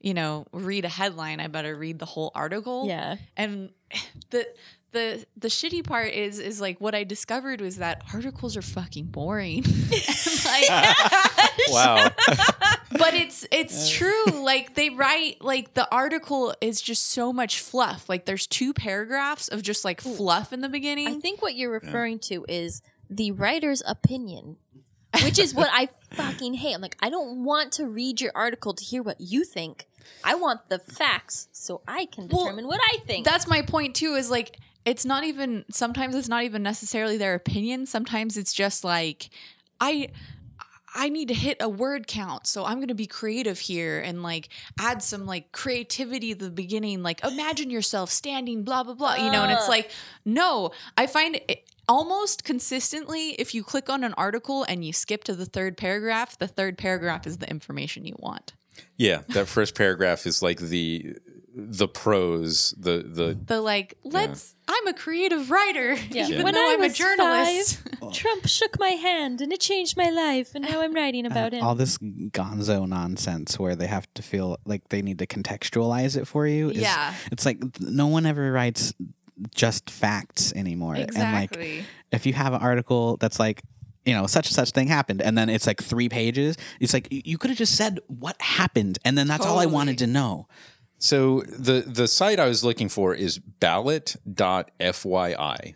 you know, read a headline, I better read the whole article. yeah. and <sighs> the the the shitty part is is like what I discovered was that articles are fucking boring. <laughs> like, <laughs> wow. <laughs> but it's it's true. Like they write like the article is just so much fluff. Like there's two paragraphs of just like fluff in the beginning. I think what you're referring to is the writer's opinion, which is what I fucking hate. I'm like, I don't want to read your article to hear what you think. I want the facts so I can Well, determine what I think. That's my point too. Is like it's not even. Sometimes it's not even necessarily their opinion. Sometimes it's just like I. I need to hit a word count, so I'm going to be creative here and like add some like creativity at the beginning. Like imagine yourself standing, blah blah blah, you know. And it's like, no, I find it almost consistently if you click on an article and you skip to the third paragraph, the third paragraph is the information you want. Yeah, that first paragraph is like the the prose, the the The like, let's. I'm a creative writer, Yeah. even When though I I'm a was journalist. <laughs> Trump shook my hand and it changed my life, and now I'm writing about Uh, him. all this gonzo nonsense where they have to feel like they need to contextualize it for you. is- Yeah. it's like no one ever writes just facts anymore. And like Exactly. if you have an article that's like you know such and such thing happened and then it's like three pages it's like you- you could have just said what happened and then that's all i wanted to know So the the site I was looking for is ballot.fyi,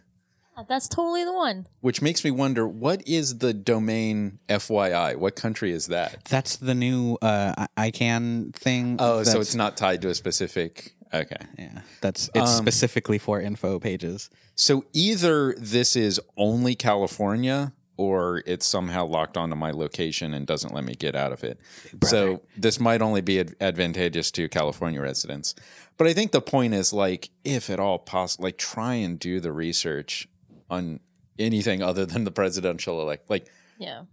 That's totally the one. which makes me wonder what is the domain FYI? What country is that? that's the new uh I- ICANN thing Oh, so it's not tied to a specific Okay. yeah that's it's Um, specifically for info pages So either this is only California or it's somehow locked onto my location and doesn't let me get out of it. So this might only be ad- advantageous to California residents. But I think the point is like if at all possible like try and do the research on anything other than the presidential elect like Yeah.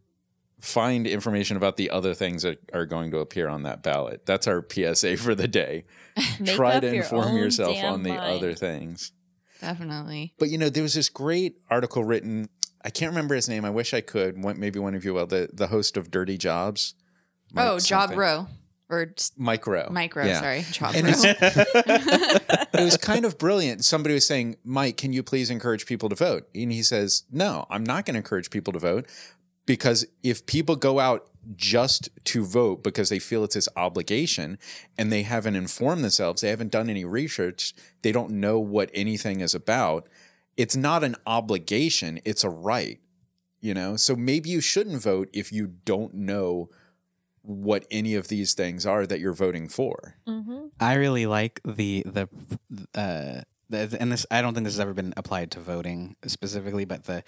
find information about the other things that are going to appear on that ballot. That's our PSA for the day. <laughs> Try to your inform yourself on the mind. other things. Definitely. But you know, there was this great article written. I can't remember his name. I wish I could. One- Maybe one of you will. The the host of Dirty Jobs. Mike oh, Job. Row or s- Mike Rowe. Micro. Yeah. Sorry, Job And Row. it's- <laughs> it was kind of brilliant. Somebody was saying, Mike, can you please encourage people to vote? And he says, No, I'm not going to encourage people to vote because if people go out just to vote because they feel it's this obligation and they haven't informed themselves, they haven't done any research, they don't know what anything is about, it's not an obligation, it's a right. You know, so maybe you shouldn't vote if you don't know what any of these things are that you're voting for. Mm-hmm. I really like the the uh the, and this I don't think this has ever been applied to voting specifically, but the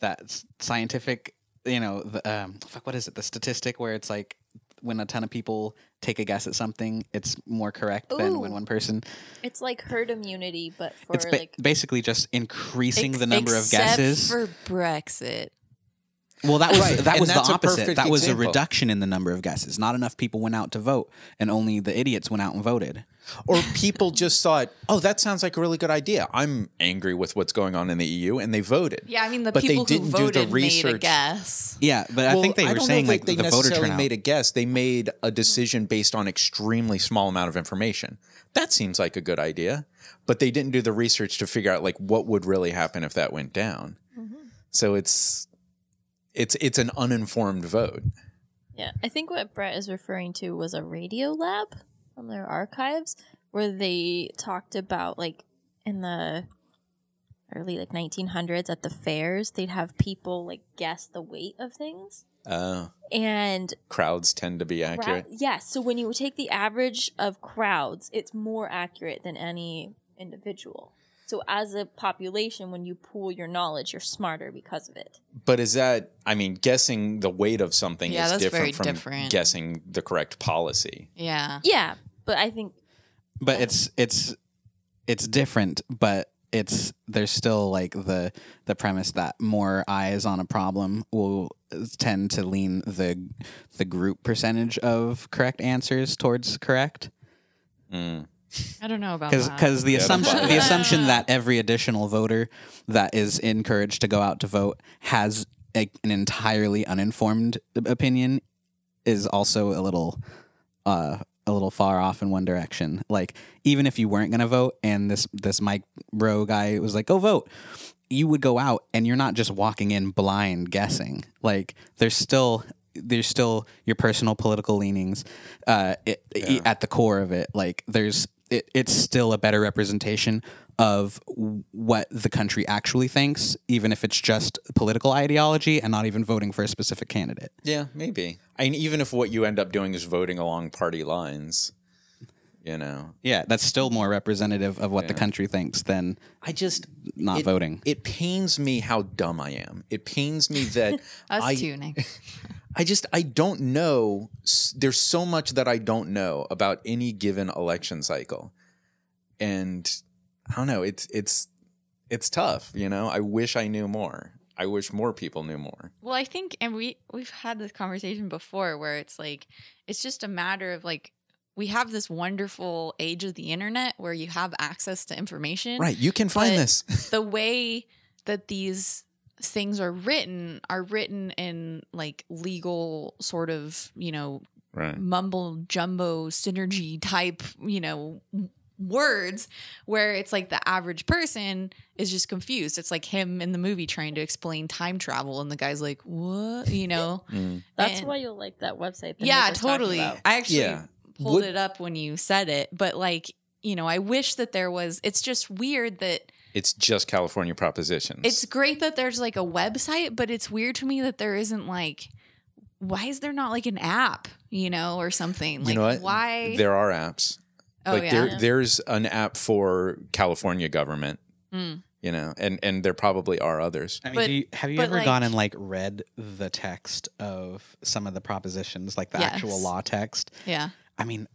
that scientific you know the um fuck what is it the statistic where it's like when a ton of people take a guess at something, it's more correct than when one person. It's like herd immunity, but for It's ba- like basically just increasing Ex- the number of except guesses. for Brexit. Well, that was Right, that was the opposite. That was example. a reduction in the number of guesses. Not enough people went out to vote, and only the idiots went out and voted. Or <laughs> people just thought, oh, that sounds like a really good idea. I'm angry with what's going on in the EU, and they voted. Yeah, I mean the But they people who didn't do the voted made a guess. Yeah, but I think they were saying like they the voter necessarily turnout. made a guess. They made a mm-hmm. decision based on extremely small amount of information. That seems like a good idea, but they didn't do the research to figure out like what would really happen if that went down. Mm-hmm. So it's it's it's an uninformed vote. Yeah, I think what Brett is referring to was a Radiolab from their archives where they talked about like in the early like 1900s at the fairs, they'd have people like guess the weight of things. Uh, And crowds tend to be ra- accurate. yeah, so when you take the average of crowds, it's more accurate than any individual. So as a population, when you pool your knowledge, you're smarter because of it. But is that? I mean, guessing the weight of something Yeah, is that's different very from different. guessing the correct policy. Yeah. Yeah, but I think but it's it's it's different, but it's there's still like the the premise that more eyes on a problem will tend to lean the the group percentage of correct answers towards correct. Mm. I don't know about because that. because the Yeah, the assumption the assumption that every additional voter that is encouraged to go out to vote has a, an entirely uninformed opinion is also a little uh a little far off in one direction. Like even if you weren't going to vote and this this Mike Rowe guy was like go vote you would go out and you're not just walking in blind guessing. Like there's still there's still your personal political leanings uh, it, Yeah. at the core of it. Like there's it, it's still a better representation of what the country actually thinks even if it's just political ideology and not even voting for a specific candidate Yeah, maybe. I mean, even if what you end up doing is voting along party lines, you know, yeah that's still more representative of what the country thinks than I just not it, voting It pains me how dumb I am. It pains me that <laughs> Us I, too, Nick. <laughs> I just I don't know. There's so much that I don't know about any given election cycle, and I don't know. It's it's it's tough. You know, I wish I knew more. I wish more people knew more. Well, I think, and we we've had this conversation before, where it's like it's just a matter of like we have this wonderful age of the internet where you have access to information. Right? You can find this. <laughs> The way that these things are written are written in like legal sort of you know Right. mumble jumbo synergy type you know words where it's like the average person is just confused it's like him in the movie trying to explain time travel and the guy's like what you know <laughs> Mm. that's And- why you'll like that website. that yeah Nick was talking totally i actually Yeah. pulled Would- it up when you said it but like you know i wish that there was it's just weird that It's just California propositions. it's great that there's like a website but it's weird to me that there isn't like why is there not like an app you know or something like you know what? why There are apps. oh like yeah there there's an app for California government. Mm. You know, and and there probably are others. I mean, But- do you, have you ever like- gone and like read the text of some of the propositions, like the actual law text? yeah I mean,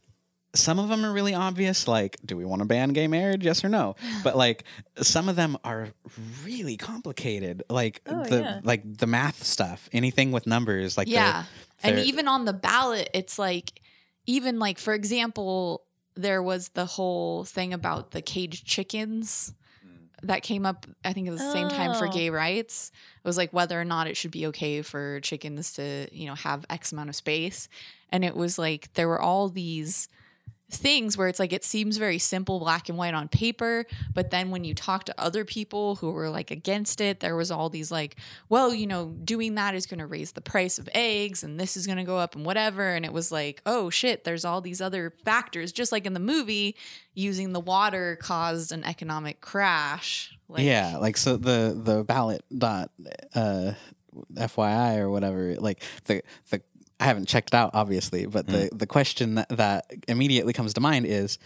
some of them are really obvious, like, do we want to ban gay marriage? Yes or no? <sighs> But like, some of them are really complicated, like Oh, the yeah. like the math stuff, anything with numbers, like the- yeah and they're- even on the ballot it's like even like for example there was the whole thing about the caged chickens mm. that came up I think at the same time for Oh. gay rights. It was like whether or not it should be okay for chickens to, you know, have X amount of space. And it was like there were all these things where it's like it seems very simple black and white on paper but then when you talk to other people who were like against it there was all these like well you know doing that is going to raise the price of eggs and this is going to go up and whatever and it was like oh shit there's all these other factors just like in the movie using the water caused an economic crash like yeah, like so the the ballot dot uh, FYI or whatever. Like the the I haven't checked it out obviously, but the the question that, that immediately comes to mind is.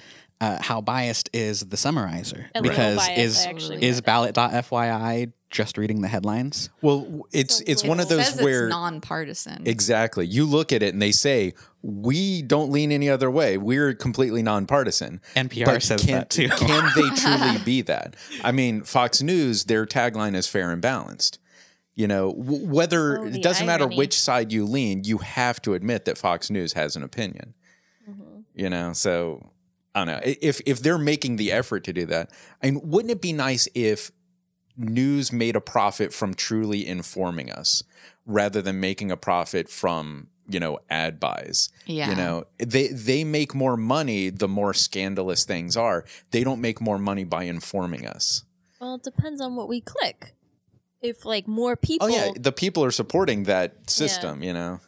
Uh, how biased is the summarizer? A because biased, is is read it. ballot.fyi just reading the headlines? Well, it's So it's it one of it those says where it's nonpartisan exactly you look at it and they say we don't lean any other way. We're completely nonpartisan. NPR But says can, that too. can they truly <laughs> be that? I mean, Fox News, their tagline is fair and balanced. You know, w- whether Oh, it doesn't matter which side you lean, you have to admit that Fox News has an opinion. Mm-hmm. You know, so I don't know if if they're making the effort to do that. I mean, wouldn't it be nice if news made a profit from truly informing us rather than making a profit from you know ad buys yeah you know they they make more money the more scandalous things are they don't make more money by informing us Well, it depends on what we click. If like more people, oh yeah the people are supporting that system you know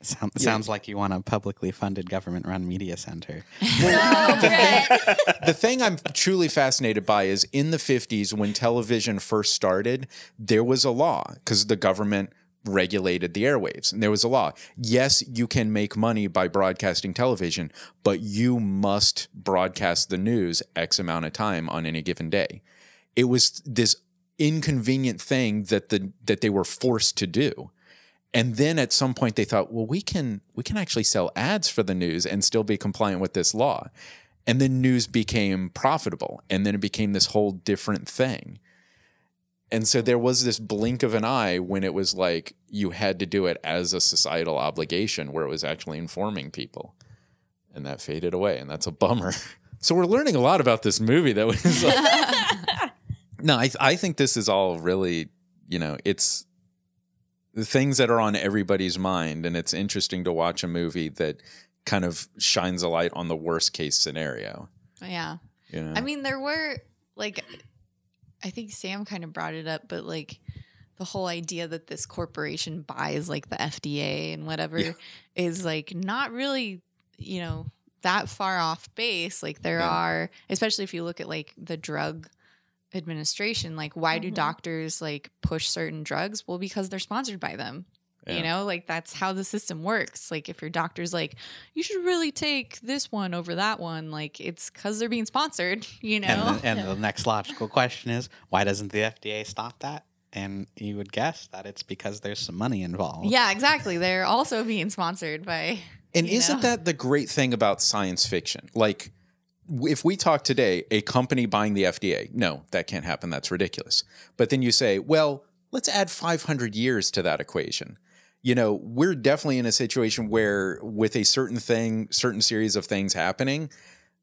Sound, Yeah. Sounds like you want a publicly funded government run media center. <laughs> Oh, Brett. <laughs> the thing I'm truly fascinated by is in the 50s when television first started, there was a law because the government regulated the airwaves and there was a law. Yes, you can make money by broadcasting television, but you must broadcast the news X amount of time on any given day. It was this inconvenient thing that the that they were forced to do. And then at some point they thought, well, we can we can actually sell ads for the news and still be compliant with this law. And then news became profitable. And then it became this whole different thing. And so there was this blink of an eye when it was like you had to do it as a societal obligation where it was actually informing people. And that faded away. And that's a bummer. <laughs> So we're learning a lot about this movie that was <laughs> like, No, I, I think this is all really, you know, it's the things that are on everybody's mind. And it's interesting to watch a movie that kind of shines a light on the worst case scenario. yeah You know? I mean, there were like, I think Sam kind of brought it up, but like the whole idea that this corporation buys like the FDA and whatever Yeah. is like not really, you know, that far off base. Like there Yeah. are, especially if you look at like the drug administration, like why do Mhm. doctors like push certain drugs? Well, because they're sponsored by them. Yeah. You know, like that's how the system works. Like if your doctor's like, you should really take this one over that one, like it's because they're being sponsored, <laughs> you know? And, the, and the next logical question is why doesn't the FDA stop that? And you would guess that it's because there's some money involved. yeah, exactly. They're also being sponsored by And isn't know? that the great thing about science fiction? Like, w- if we talk today, a company buying the FDA, no, that can't happen. That's ridiculous. But then you say, well, let's add 500 years to that equation. You know, we're definitely in a situation where, with a certain thing, certain series of things happening,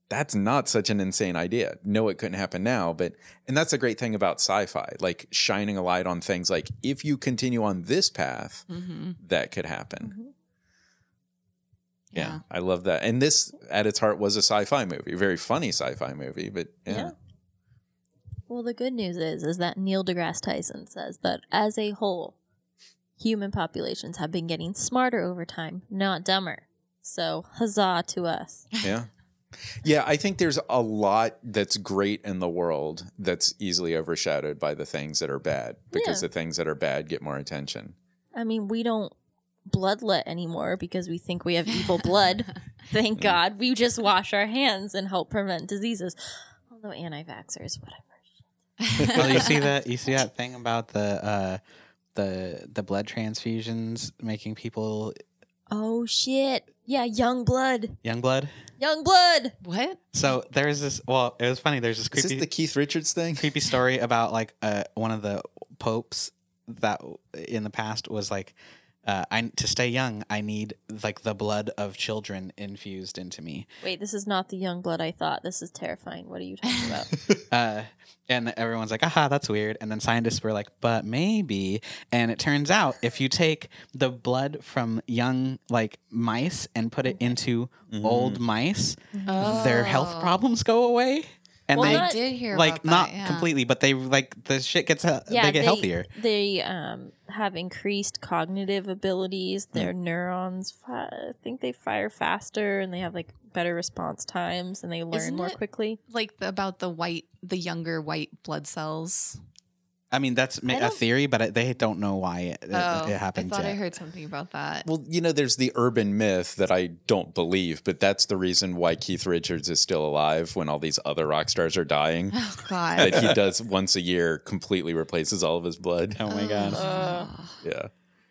that's not such an insane idea. No, it couldn't happen now, but and that's a great thing about sci-fi, like shining a light on things like if you continue on this path, Mhm. that could happen. Mm-hmm. Yeah. Yeah. I love that. And this, at its heart, was a sci-fi movie, a very funny sci-fi movie. But yeah, Yeah. Well, the good news is is that Neil deGrasse Tyson says that as a whole, human populations have been getting smarter over time, not dumber. So, huzzah to us. <laughs> yeah, yeah. I think there's a lot that's great in the world that's easily overshadowed by the things that are bad because Yeah. the things that are bad get more attention. I mean, we don't bloodlet anymore because we think we have evil <laughs> blood. Thank God. We just wash our hands and help prevent diseases. Although anti-vaxxers, whatever. well, you see that you see that <laughs> thing about the uh, the the blood transfusions making people Oh shit. Yeah, young blood. young blood. Young blood. What? So there's this. Well, it was funny. There's this Is creepy this the Keith Richards thing? creepy story <laughs> about like uh, one of the popes that in the past was like uh, I to stay young, I need like the blood of children infused into me. Wait, this is not the young blood I thought. This is terrifying. What are you talking about? <laughs> Uh, and everyone's like, aha, that's weird. And then scientists were like, but maybe. And it turns out if you take the blood from young like mice and put it into old mice, their health problems go away. And Well, they I did hear like about not that, yeah. completely, but they like the shit gets he- yeah, they get healthier. They um have increased cognitive abilities. Hmm. Their neurons, fi- I think they fire faster, and they have like better response times, and they learn Isn't more quickly. Like the, about the white, the younger white blood cells. I mean, that's ma- I a theory, but it, they don't know why it, it, Oh, it happens I thought I heard something about that. Well, you know, there's the urban myth that I don't believe, but that's the reason why Keith Richards is still alive when all these other rock stars are dying. oh <laughs> God. that he does once a year completely replaces all of his blood. Oh my god! Yeah.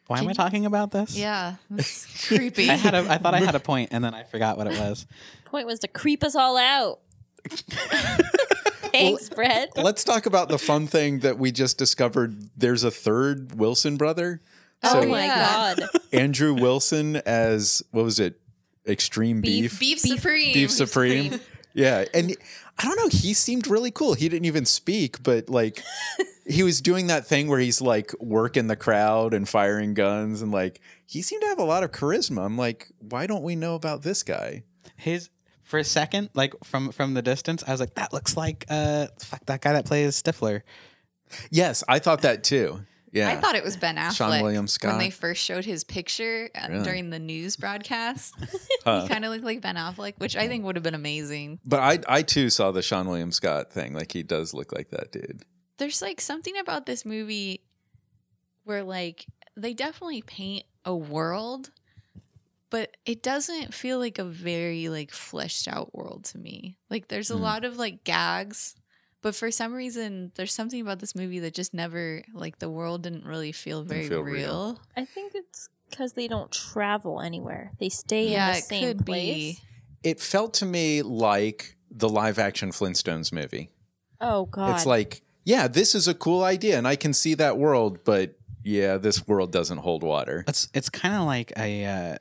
Why am I talking about this? yeah, that's <laughs> creepy. I had a, I thought I had a <laughs> point, and then I forgot what it was. Point was to creep us all out. Thanks, Brett. <laughs> Let's talk about the fun thing that we just discovered. There's a third Wilson brother. oh So my god. <laughs> Andrew Wilson as what was it? Extreme beef. Beef Supreme. Beef Supreme. Yeah. And I don't know, he seemed really cool. He didn't even speak, but like <laughs> he was doing that thing where he's like working the crowd and firing guns and like he seemed to have a lot of charisma. I'm like, why don't we know about this guy? His for a second, like from from the distance, I was like, that looks like uh, fuck that guy that plays Stifler. Yes, I thought that too. Yeah. I thought it was Ben Affleck Seann William Scott. when they first showed his picture uh, Really? during the news broadcast. <laughs> Huh. He kind of looked like Ben Affleck, which I think would have been amazing. But I I too saw the Seann William Scott thing. Like he does look like that dude. There's like something about this movie where like they definitely paint a world, but it doesn't feel like a very like fleshed out world to me. Like there's a Hmm. lot of like gags, but for some reason there's something about this movie that just never like the world didn't really feel very feel real. real. I think it's because they don't travel anywhere. They stay Yeah, in the it same could place. be. It felt to me like the live action Flintstones movie. Oh god. It's like, yeah, this is a cool idea and I can see that world, but yeah, this world doesn't hold water. It's it's kind of like a, uh,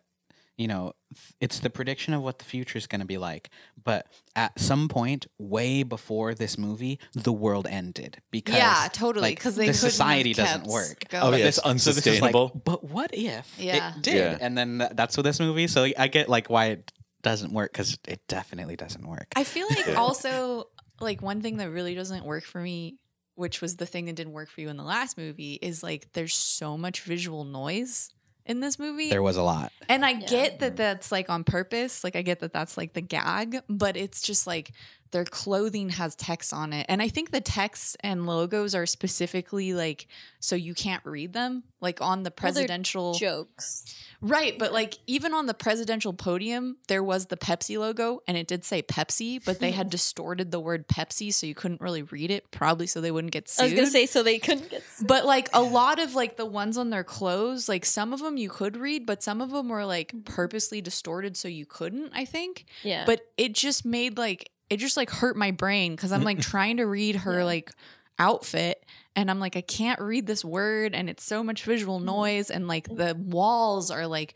you know, it's the prediction of what the future is going to be like. But at some point, way before this movie, the world ended because Yeah, totally, because they the couldn't have society doesn't work. going. Oh, But yeah, it's so this like, unsustainable. but what if Yeah. it did? Yeah. And then th- that's what this movie. So I get like why it doesn't work because it definitely doesn't work. I feel like Yeah. also like one thing that really doesn't work for me, which was the thing that didn't work for you in the last movie, is like there's so much visual noise in this movie. there was a lot. and I Yeah. get that mm-hmm. that's like on purpose. Like I get that that's like the gag, but it's just like their clothing has text on it. And I think the text and logos are specifically like so you can't read them. Like on the Well, presidential jokes. Right, but like even on the presidential podium, there was the Pepsi logo and it did say Pepsi, but they had <laughs> distorted the word Pepsi so you couldn't really read it, probably so they wouldn't get sued. I was gonna say so they couldn't get. sued. but like a lot of like the ones on their clothes, like some of them you could read, but some of them were like mm-hmm. purposely distorted so you couldn't, I think. yeah, But it just made like it just like hurt my brain cuz I'm like trying to read her Yeah. like outfit and I'm like I can't read this word and it's so much visual Mm-hmm. noise and like the walls are like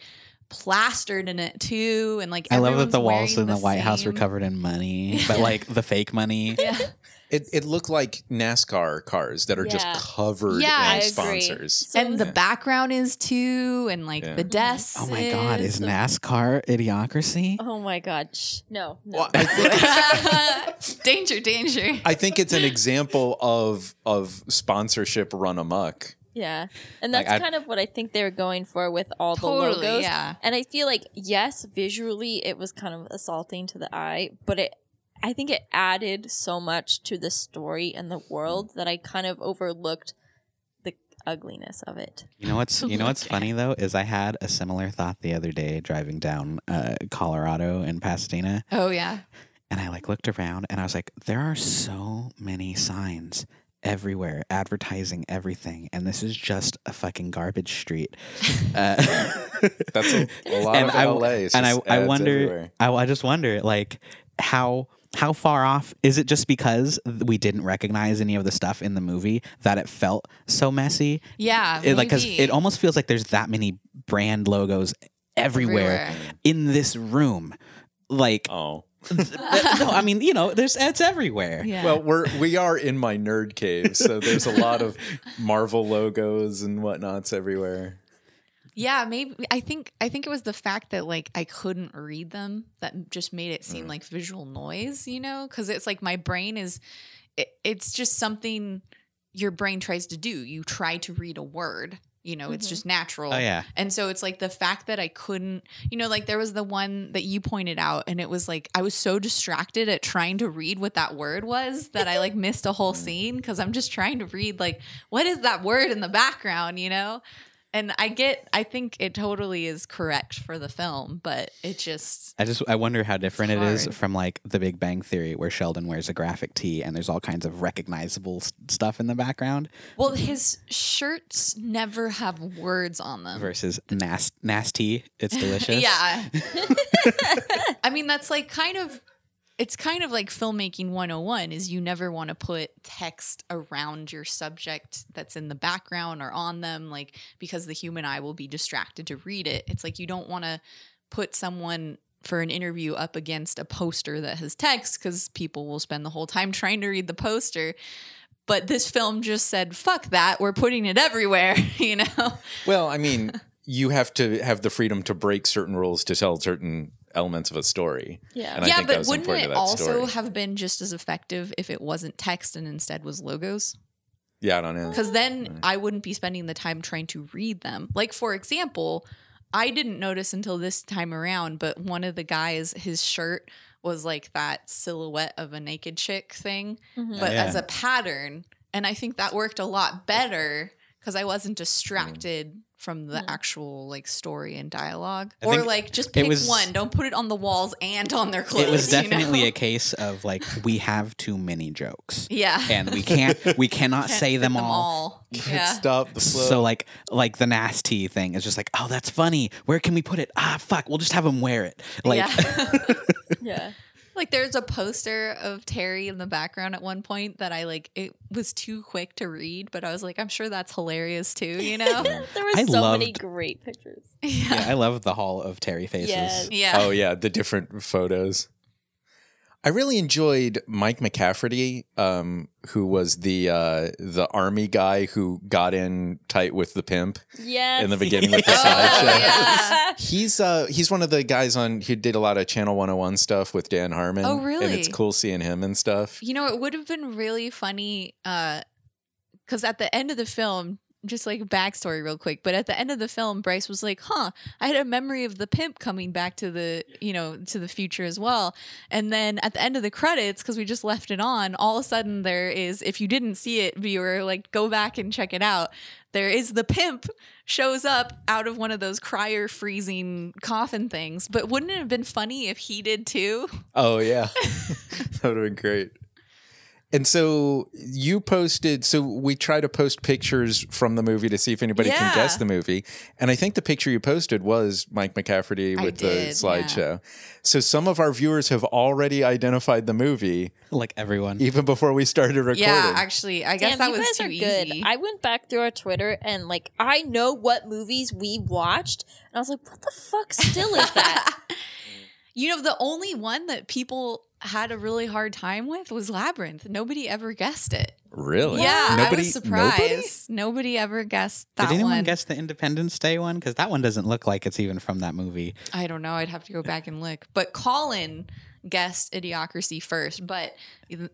plastered in it too and like I love that the walls in the, White House were covered in money, <laughs> but like the fake money. Yeah. It it looked like NASCAR cars that are Yeah. just covered Yeah, in I sponsors. So and the is- background is too and like Yeah. the mm-hmm. desks. Oh my god, is NASCAR idiocracy? Oh my god! Shh. No, no. Well, I think <laughs> <laughs> danger danger I think it's an example of of sponsorship run amok. Yeah. And Like, that's I- kind of what I think they were going for with all the logos. yeah. And I feel like yes, visually it was kind of assaulting to the eye, but it I think it added so much to the story and the world that I kind of overlooked the ugliness of it. You know what's you know what's funny though is I had a similar thought the other day driving down uh, Colorado in Pasadena, oh yeah and I like looked around and I was like, there are so many signs everywhere advertising everything, and this is just a fucking garbage street. <laughs> Uh, That's a, a <laughs> lot and of I, LA. And I, I wonder, everywhere. I, I just wonder, like how how far off is it? Just because we didn't recognize any of the stuff in the movie that it felt so messy? Yeah, It, like, because it almost feels like there's that many brand logos everywhere, Everywhere. in this room. Like, Oh. no, I mean, you know, there's it's everywhere. Yeah. Well, we're we are in my nerd cave, so there's a lot of <laughs> Marvel logos and whatnots everywhere. Yeah, maybe I think I think it was the fact that like I couldn't read them that just made it seem mm. like visual noise, you know? Cuz it's like my brain is it, it's just something your brain tries to do. You try to read a word, you know, it's mm-hmm. just natural. Oh yeah. And so it's like the fact that I couldn't, you know, like there was the one that you pointed out, and it was like I was so distracted at trying to read what that word was that I like missed a whole <laughs> mm. scene because I'm just trying to read, like, what is that word in the background, you know? And I get, I think it totally is correct for the film, but it just, I just I wonder how different it is from like The Big Bang Theory, where Sheldon wears a graphic tee and there's all kinds of recognizable s- stuff in the background, well, his shirts never have words on them. versus Nas- Nasty. It's <laughs> delicious. Yeah. <laughs> <laughs> I mean, that's like kind of it's kind of like filmmaking 101 is you never want to put text around your subject that's in the background or on them like because the human eye will be distracted to read it. It's like you don't want to put someone for an interview up against a poster that has text cuz people will spend the whole time <laughs> trying to read the poster. But this film just said, "Fuck that. We're putting it everywhere," <laughs> you know. Well, I mean, you have to have the freedom to break certain rules to tell certain elements of a story. Yeah. And I yeah, think that but was wouldn't it also story. have been just as effective if it wasn't text and instead was logos? Yeah, I don't know. Because then I wouldn't be spending the time trying to read them. Like, for example, I didn't notice until this time around, but one of the guys, his shirt was like that silhouette of a naked chick thing, Mhm. but Yeah. as a pattern. And I think that worked a lot better because I wasn't distracted from the Mm. actual like story and dialogue. I or like just pick was- one. Don't put it on the walls and on their clothes. It was <laughs> you definitely know? a case of like we have too many jokes. Yeah. And we can't we <laughs> cannot Can't say fit them all. Yeah. Stop the flow. So like like the nasty thing is just like, oh, that's funny. Where can we put it? Ah, fuck. We'll just have them wear it. Like, yeah. <laughs> Yeah. Like there's a poster of Terry in the background at one point that I like it was too quick to read, but I was like, I'm sure that's hilarious too, you <laughs> know? there were I so many great pictures. <laughs> yeah, I love the Hall of Terry faces. Yes. Yeah. Oh yeah, the different photos. I really enjoyed Mike McCafferty, um, who was the uh, the army guy who got in tight with the pimp Yes. in the beginning with the <laughs> Oh, sideshow. yeah. He's uh he's one of the guys on who did a lot of Channel 101 stuff with Dan Harmon. Oh, really? And it's cool seeing him and stuff. You know, it would have been really funny uh cuz at the end of the film just like backstory real quick, but at the end of the film, Bryce was like, "Huh, I had a memory of the pimp coming back to the, you know, to the future as well." And then at the end of the credits, because we just left it on, all of a sudden there is, if you didn't see it, viewer, like go back and check it out. There is the pimp shows up out of one of those cryer freezing coffin things. But wouldn't it have been funny if he did too? Oh yeah. <laughs> <laughs> that would have been great. And so you posted so we try to post pictures from the movie to see if anybody Yeah. can guess the movie. And I think the picture you posted was Mike McCafferty I with the did, slideshow. So some of our viewers have already identified the movie Like everyone. even before we started recording. Yeah, actually, I guess Damn, that you was guys too are good. easy. I went back through our Twitter and like I know what movies we watched, and I was like, "What the fuck still is that?" <laughs> you know, the only one that people had a really hard time with was Labyrinth. Nobody ever guessed it. really? Yeah, I was surprised. nobody? Nobody, ever guessed that Did anyone one. guess the Independence Day one? Because that one doesn't look like it's even from that movie. I don't know. I'd have to go back and look. But Colin guessed Idiocracy first. But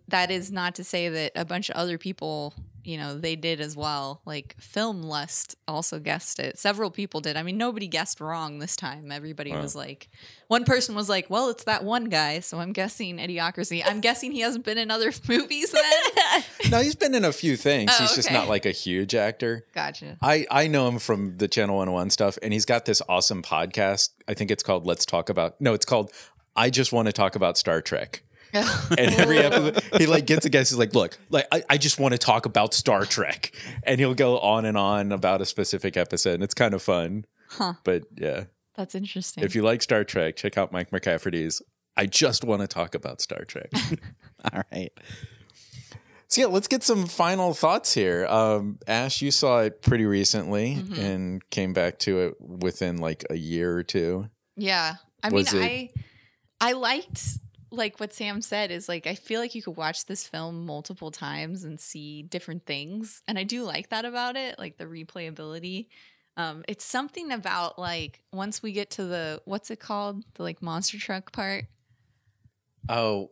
that is not to say that a bunch of other people, you know, they did as well. Like Film Lust also guessed it. Several people did. I mean, nobody guessed wrong this time. Everybody Wow. was like, one person was like, well, it's that one guy. So I'm guessing Idiocracy. I'm guessing he hasn't been in other <laughs> movies then. <laughs> No, he's been in a few things. Oh, he's just not like a huge actor. gotcha. I, I know him from the Channel 101 stuff, and he's got this awesome podcast. I think it's called Let's Talk About. No, it's called I Just Want to Talk About Star Trek. <laughs> And every episode, he like gets a guest. He's like, "Look, like I, I just want to talk about Star Trek," and he'll go on and on about a specific episode, and it's kind of fun. Huh. But yeah, That's interesting. if you like Star Trek, check out Mike McCafferty's I just want to talk about Star Trek. <laughs> <laughs> All right. so yeah, let's get some final thoughts here. Um, Ash, you saw it pretty recently Mhm. and came back to it within like a year or two. Yeah. I Was mean, it- I I liked like what Sam said is like I feel like you could watch this film multiple times and see different things. And I do like that about it, like the replayability. Um it's something about like once we get to the what's it called? The like monster truck part. Oh,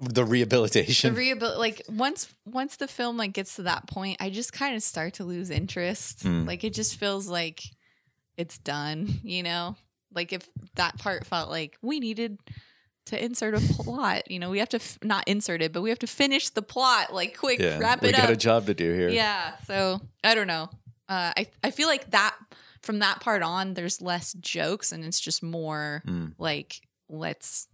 the rehabilitation. The rehabilitation. rehabil- like once once the film like gets to that point, I just kind of start to lose interest. Hmm. Like it just feels like it's done, you know? Like if that part felt like we needed to insert a plot, you know, we have to f- not insert it, but we have to finish the plot like quick, yeah, wrap we it got a job to do here. Yeah, so I don't know. Uh, I I feel like that from that part on, there's less jokes and it's just more Hmm. like let's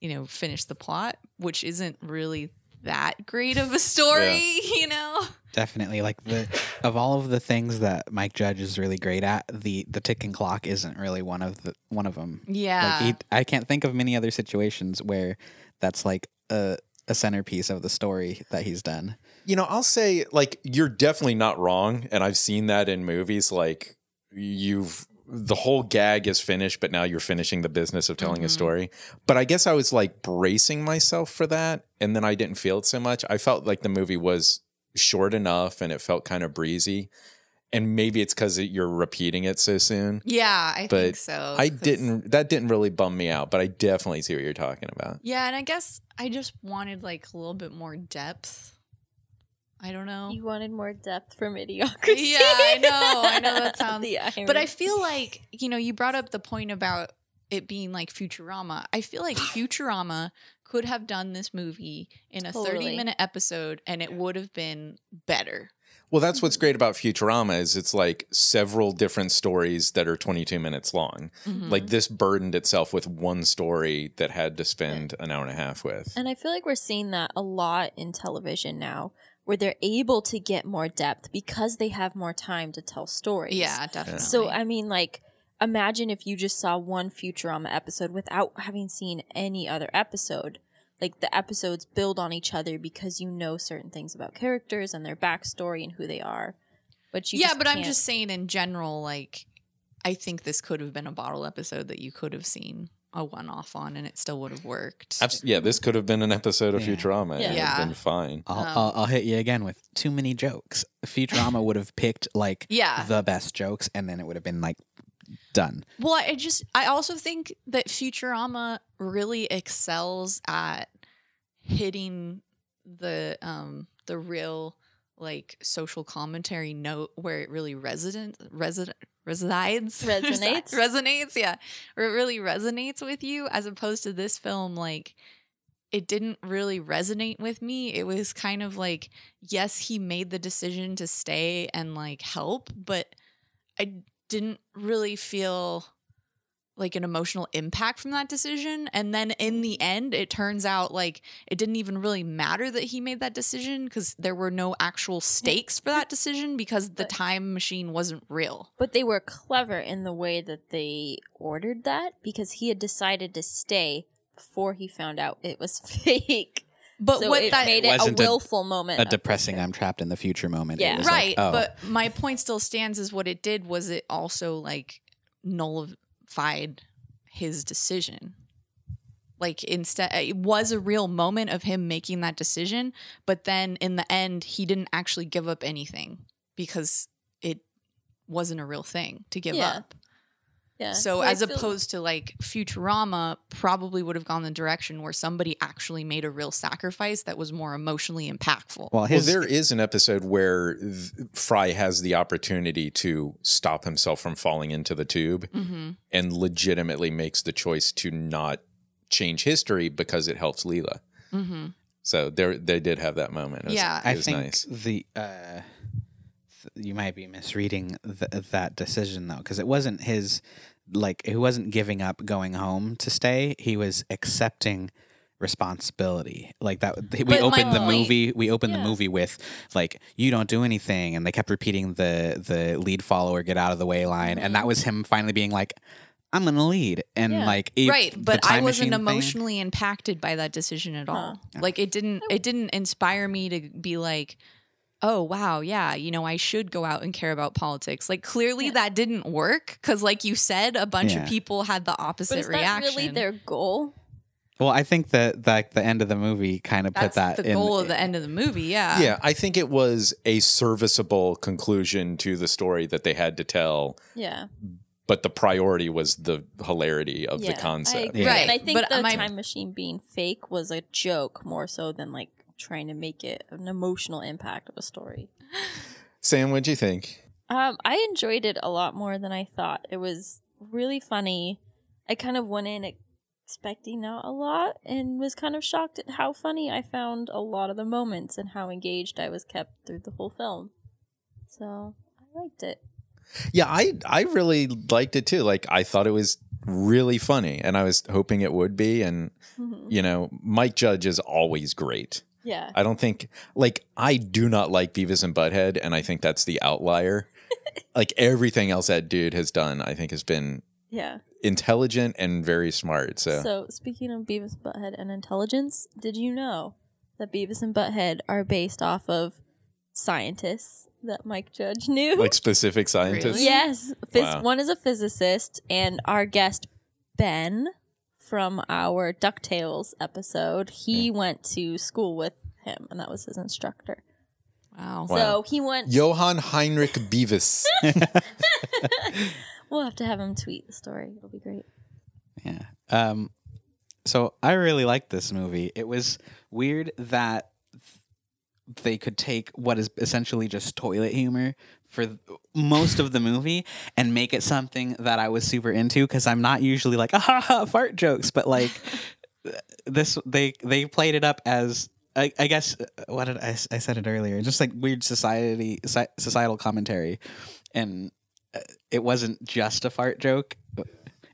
you know finish the plot, which isn't really that great of a <laughs> story, <laughs> you know. Definitely. Like the of all of the things that Mike Judge is really great at, the the ticking clock isn't really one of the one of them. Yeah, Like he, I can't think of many other situations where that's like a a centerpiece of the story that he's done. You know, I'll say like you're definitely not wrong, and I've seen that in movies. Like you've the whole gag is finished, but now you're finishing the business of telling a Mhm. story. But I guess I was like bracing myself for that, and then I didn't feel it so much. I felt like the movie was short enough, and it felt kind of breezy. And maybe it's because you're repeating it so soon. yeah, I but think so. I didn't. That didn't really bum me out, but I definitely see what you're talking about. Yeah, and I guess I just wanted like a little bit more depth. I don't know. You wanted more depth from mediocrity. Yeah, I know. I know that <laughs> sounds- The But I feel like, you know, you brought up the point about it being like Futurama. I feel like <sighs> Futurama could have done this movie in a Totally. 30 minute episode and it would have been better. Well, that's what's great about Futurama is it's like several different stories that are 22 minutes long. Mhm. Like this burdened itself with one story that had to spend an hour and a half with. And I feel like we're seeing that a lot in television now, where they're able to get more depth because they have more time to tell stories. yeah, definitely. So I mean, like, imagine if you just saw one Futurama episode without having seen any other episode. Like the episodes build on each other because you know certain things about characters and their backstory and who they are. But you yeah, just but I'm just saying in general, like, I think this could have been a bottle episode that you could have seen a one off on and it still would have worked. Abs- yeah, this could have been an episode of Yeah. Futurama. and It would Yeah. have been fine. I'll, Um, I'll, I'll hit you again with too many jokes. Futurama <laughs> would have picked like Yeah. the best jokes, and then it would have been like done. Well, I just I also think that Futurama really excels at hitting the um the real like social commentary note where it really resident resident resides. <laughs> Resonates? resonates yeah. Where it really resonates with you as opposed to this film like it didn't really resonate with me. It was kind of like yes he made the decision to stay and like help but i didn't really feel like an emotional impact from that decision and then in the end it turns out like it didn't even really matter that he made that decision because there were no actual stakes for that decision because the But- time machine wasn't real But they were clever in the way that they ordered that because he had decided to stay before he found out it was <laughs> fake. but so what it that made it a Wasn't a- willful moment. A depressing "I'm trapped in the future" moment. Yeah. was like, right oh, but my point still stands is what it did was it also like nullified his decision like instead it was a real moment of him making that decision but then in the end he didn't actually give up anything because it wasn't a real thing to give Yeah. up Yeah. so Well, as feel- opposed to like Futurama probably would have gone the direction where somebody actually made a real sacrifice that was more emotionally impactful. well, Well, there is an episode where th- Fry has the opportunity to stop himself from falling into the tube mm-hmm. and legitimately makes the choice to not change history because it helps Leela. Mm-hmm. So there, they did have that moment. It was, Yeah. it I think nice. the uh, you might be misreading th- that decision though, because it wasn't his like he wasn't giving up going home to stay. He was accepting responsibility like that we But opened the point- movie we opened Yeah. the movie with like you don't do anything and they kept repeating the the lead follower get out of the way line and that mm-hmm. was him finally being like I'm gonna lead, and Yeah. like it- right, but I wasn't machine thing- emotionally impacted by that decision at all. Huh. Like it didn't it didn't inspire me to be like, "Oh, wow, yeah, you know, I should go out and care about politics." Like clearly Yeah. that didn't work cuz like you said a bunch Yeah. of people had the But opposite is that reaction. really their goal? Well, I think that like the end of the movie kind of put That's that the in, goal of the end of the movie, yeah. Yeah, I think it was a serviceable conclusion to the story that they had to tell, Yeah. but the priority was the hilarity of yeah, the concept. I agree. Yeah. And I think but the my- time machine being fake was a joke more so than like trying to make it an emotional impact of a story. Sam, what'd you think? Um, I enjoyed it a lot more than I thought. It was really funny. I kind of went in expecting not a lot and was kind of shocked at how funny I found a lot of the moments and how engaged I was kept through the whole film. So I liked it. Yeah, I I really liked it too. Like I thought it was really funny, and I was hoping it would be. And Mhm. you know, Mike Judge is always great. Yeah. I don't think like I do not like Beavis and Butthead, and I think that's the outlier. <laughs> like everything else that dude has done, I think has been Yeah. intelligent and very smart. So, So, speaking of Beavis and Butthead and intelligence, did you know that Beavis and Butthead are based off of scientists that Mike Judge knew? like specific scientists. Really? yes. Phys- Wow. One is a physicist, and our guest, Ben, from our DuckTales episode, he went to school with him, and that was his instructor. Wow. Wow. So he went. Johann Heinrich Beavis. <laughs> <laughs> We'll have to have him tweet the story. It'll be great. Yeah. Um, so I really liked this movie. It was weird that they could take what is essentially just toilet humor for most of the movie and make it something that I was super into because I'm not usually like <laughs> ah ha, ha, fart jokes, but like <laughs> this they they played it up as I, I guess uh, what did I, I said it earlier just like weird society societal commentary and uh, it wasn't just a fart joke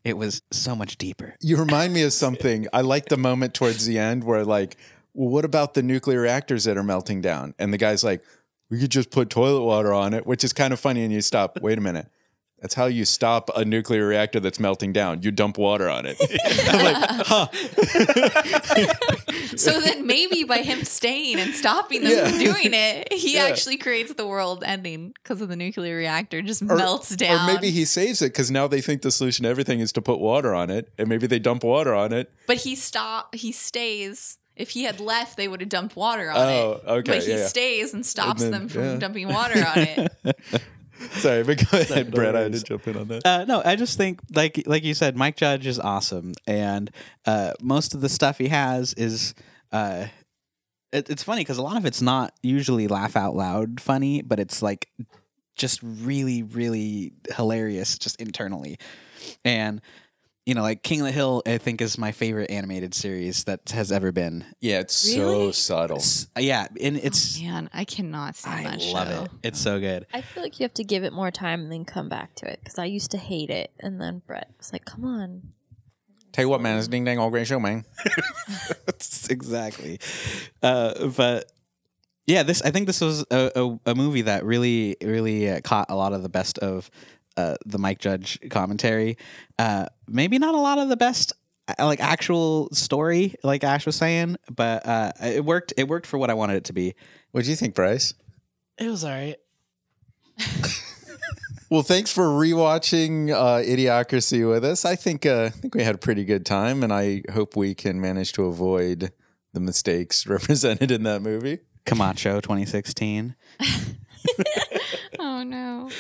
it was so much deeper You remind me of something. I like the moment towards the end where like, well, what about the nuclear reactors that are melting down? And the guy's like, we could just put toilet water on it, which is kind of funny. And you stop. <laughs> Wait a minute. That's how you stop a nuclear reactor that's melting down. You dump water on it. <laughs> <laughs> I'm like, huh? So then maybe by him staying and stopping them Yeah. from doing it, he Yeah. actually creates the world ending because of the nuclear reactor just Or- melts down. Or maybe he saves it because now they think the solution to everything is to put water on it, and maybe they dump water on it. but he stop he stays. If he had left, they would have dumped water on Oh, it. okay, But he yeah, yeah. stays and stops then- them from yeah. dumping water on it. <laughs> Sorry, but go ahead, no Brett. I had to jump in on that. Uh, no, I just think like like you said, Mike Judge is awesome, and uh, most of the stuff he has is. Uh, it, it's funny because a lot of it's not usually laugh out loud funny, but it's like just really, really hilarious just internally, and you know, like King of the Hill, I think is my favorite animated series that has ever been. Yeah, it's so subtle. It's, yeah, and it's Oh, man, I cannot stand I that love show. it. It's so good. I feel like you have to give it more time and then come back to it because I used to hate it, and then Brett was like, "Come on." Tell you what, man, it's ding dang all great show, man. <laughs> <laughs> exactly. Uh, but yeah, this I think this was a, a, a movie that really, really uh, caught a lot of the best of uh, the Mike Judge commentary. Uh, maybe not a lot of the best. uh, Like actual story, like Ash was saying, but uh, it worked. It worked for what I wanted it to be. What do you think, Bryce? It was all right. <laughs> Well, thanks for rewatching uh, Idiocracy with us. I think uh, I think we had a pretty good time, and I hope we can manage to avoid the mistakes <laughs> represented in that movie. Camacho 2016. <laughs> Oh no.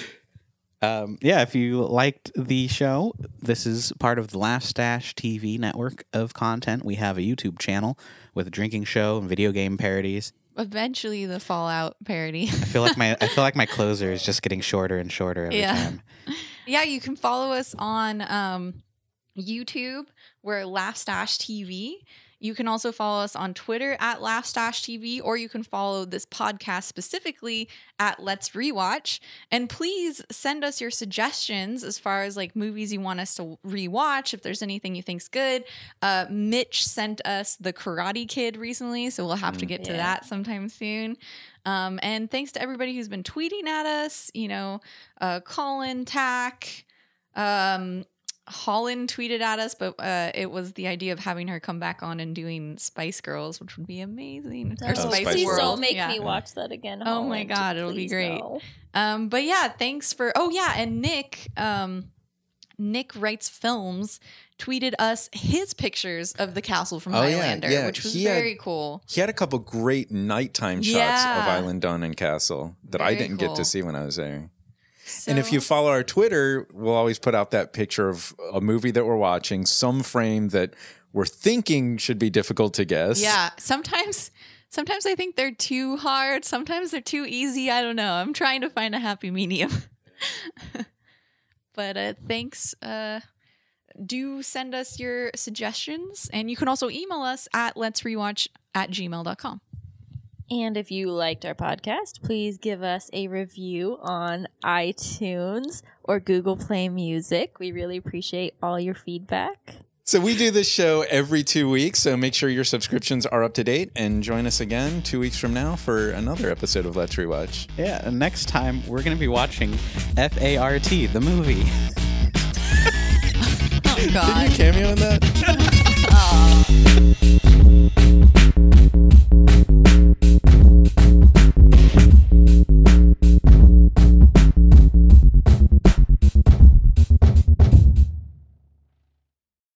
Um, yeah, if you liked the show, this is part of the Laugh Stash TV network of content. We have a YouTube channel with a drinking show and video game parodies. Eventually the Fallout parody. I feel like my I feel like my <laughs> closer is just getting shorter and shorter every Yeah. time. <laughs> yeah, you can follow us on um, YouTube. We're Laugh Stash TV. You can also follow us on Twitter at Laugh Stash TV, or you can follow this podcast specifically at Let's Rewatch. And please send us your suggestions as far as like movies you want us to rewatch. If there's anything you think's good, uh, Mitch sent us The Karate Kid recently, so we'll have to get to that sometime soon. Um, and thanks to everybody who's been tweeting at us. You know, uh, Colin, Tack, um, Holland tweeted at us, but uh, it was the idea of having her come back on and doing Spice Girls, which would be amazing. Or Oh, Spice Spice please World. don't make yeah. me watch that again. Oh my God, it'll be great. no. Um, but yeah, thanks for. Oh yeah, and Nick, um, Nick writes films tweeted us his pictures of the castle from Oh, yeah, Highlander, yeah, which was he had- very cool. He had a couple great nighttime shots Yeah. of Eilean Donan Castle that I didn't get to see when I was there. And if you follow our Twitter, we'll always put out that picture of a movie that we're watching, some frame that we're thinking should be difficult to guess. Yeah, sometimes sometimes I think they're too hard, sometimes they're too easy. I don't know. I'm trying to find a happy medium. <laughs> but uh thanks uh do send us your suggestions and you can also email us at let's rewatch at gmail.com. And if you liked our podcast, please give us a review on iTunes or Google Play Music. We really appreciate all your feedback. So we do this show every two weeks. So make sure your subscriptions are up to date and join us again two weeks from now for another episode of Let's Rewatch. Yeah, and next time we're going to be watching F A R T, the movie. <laughs> Oh god. Cameo in that? Aw. <laughs> Oh.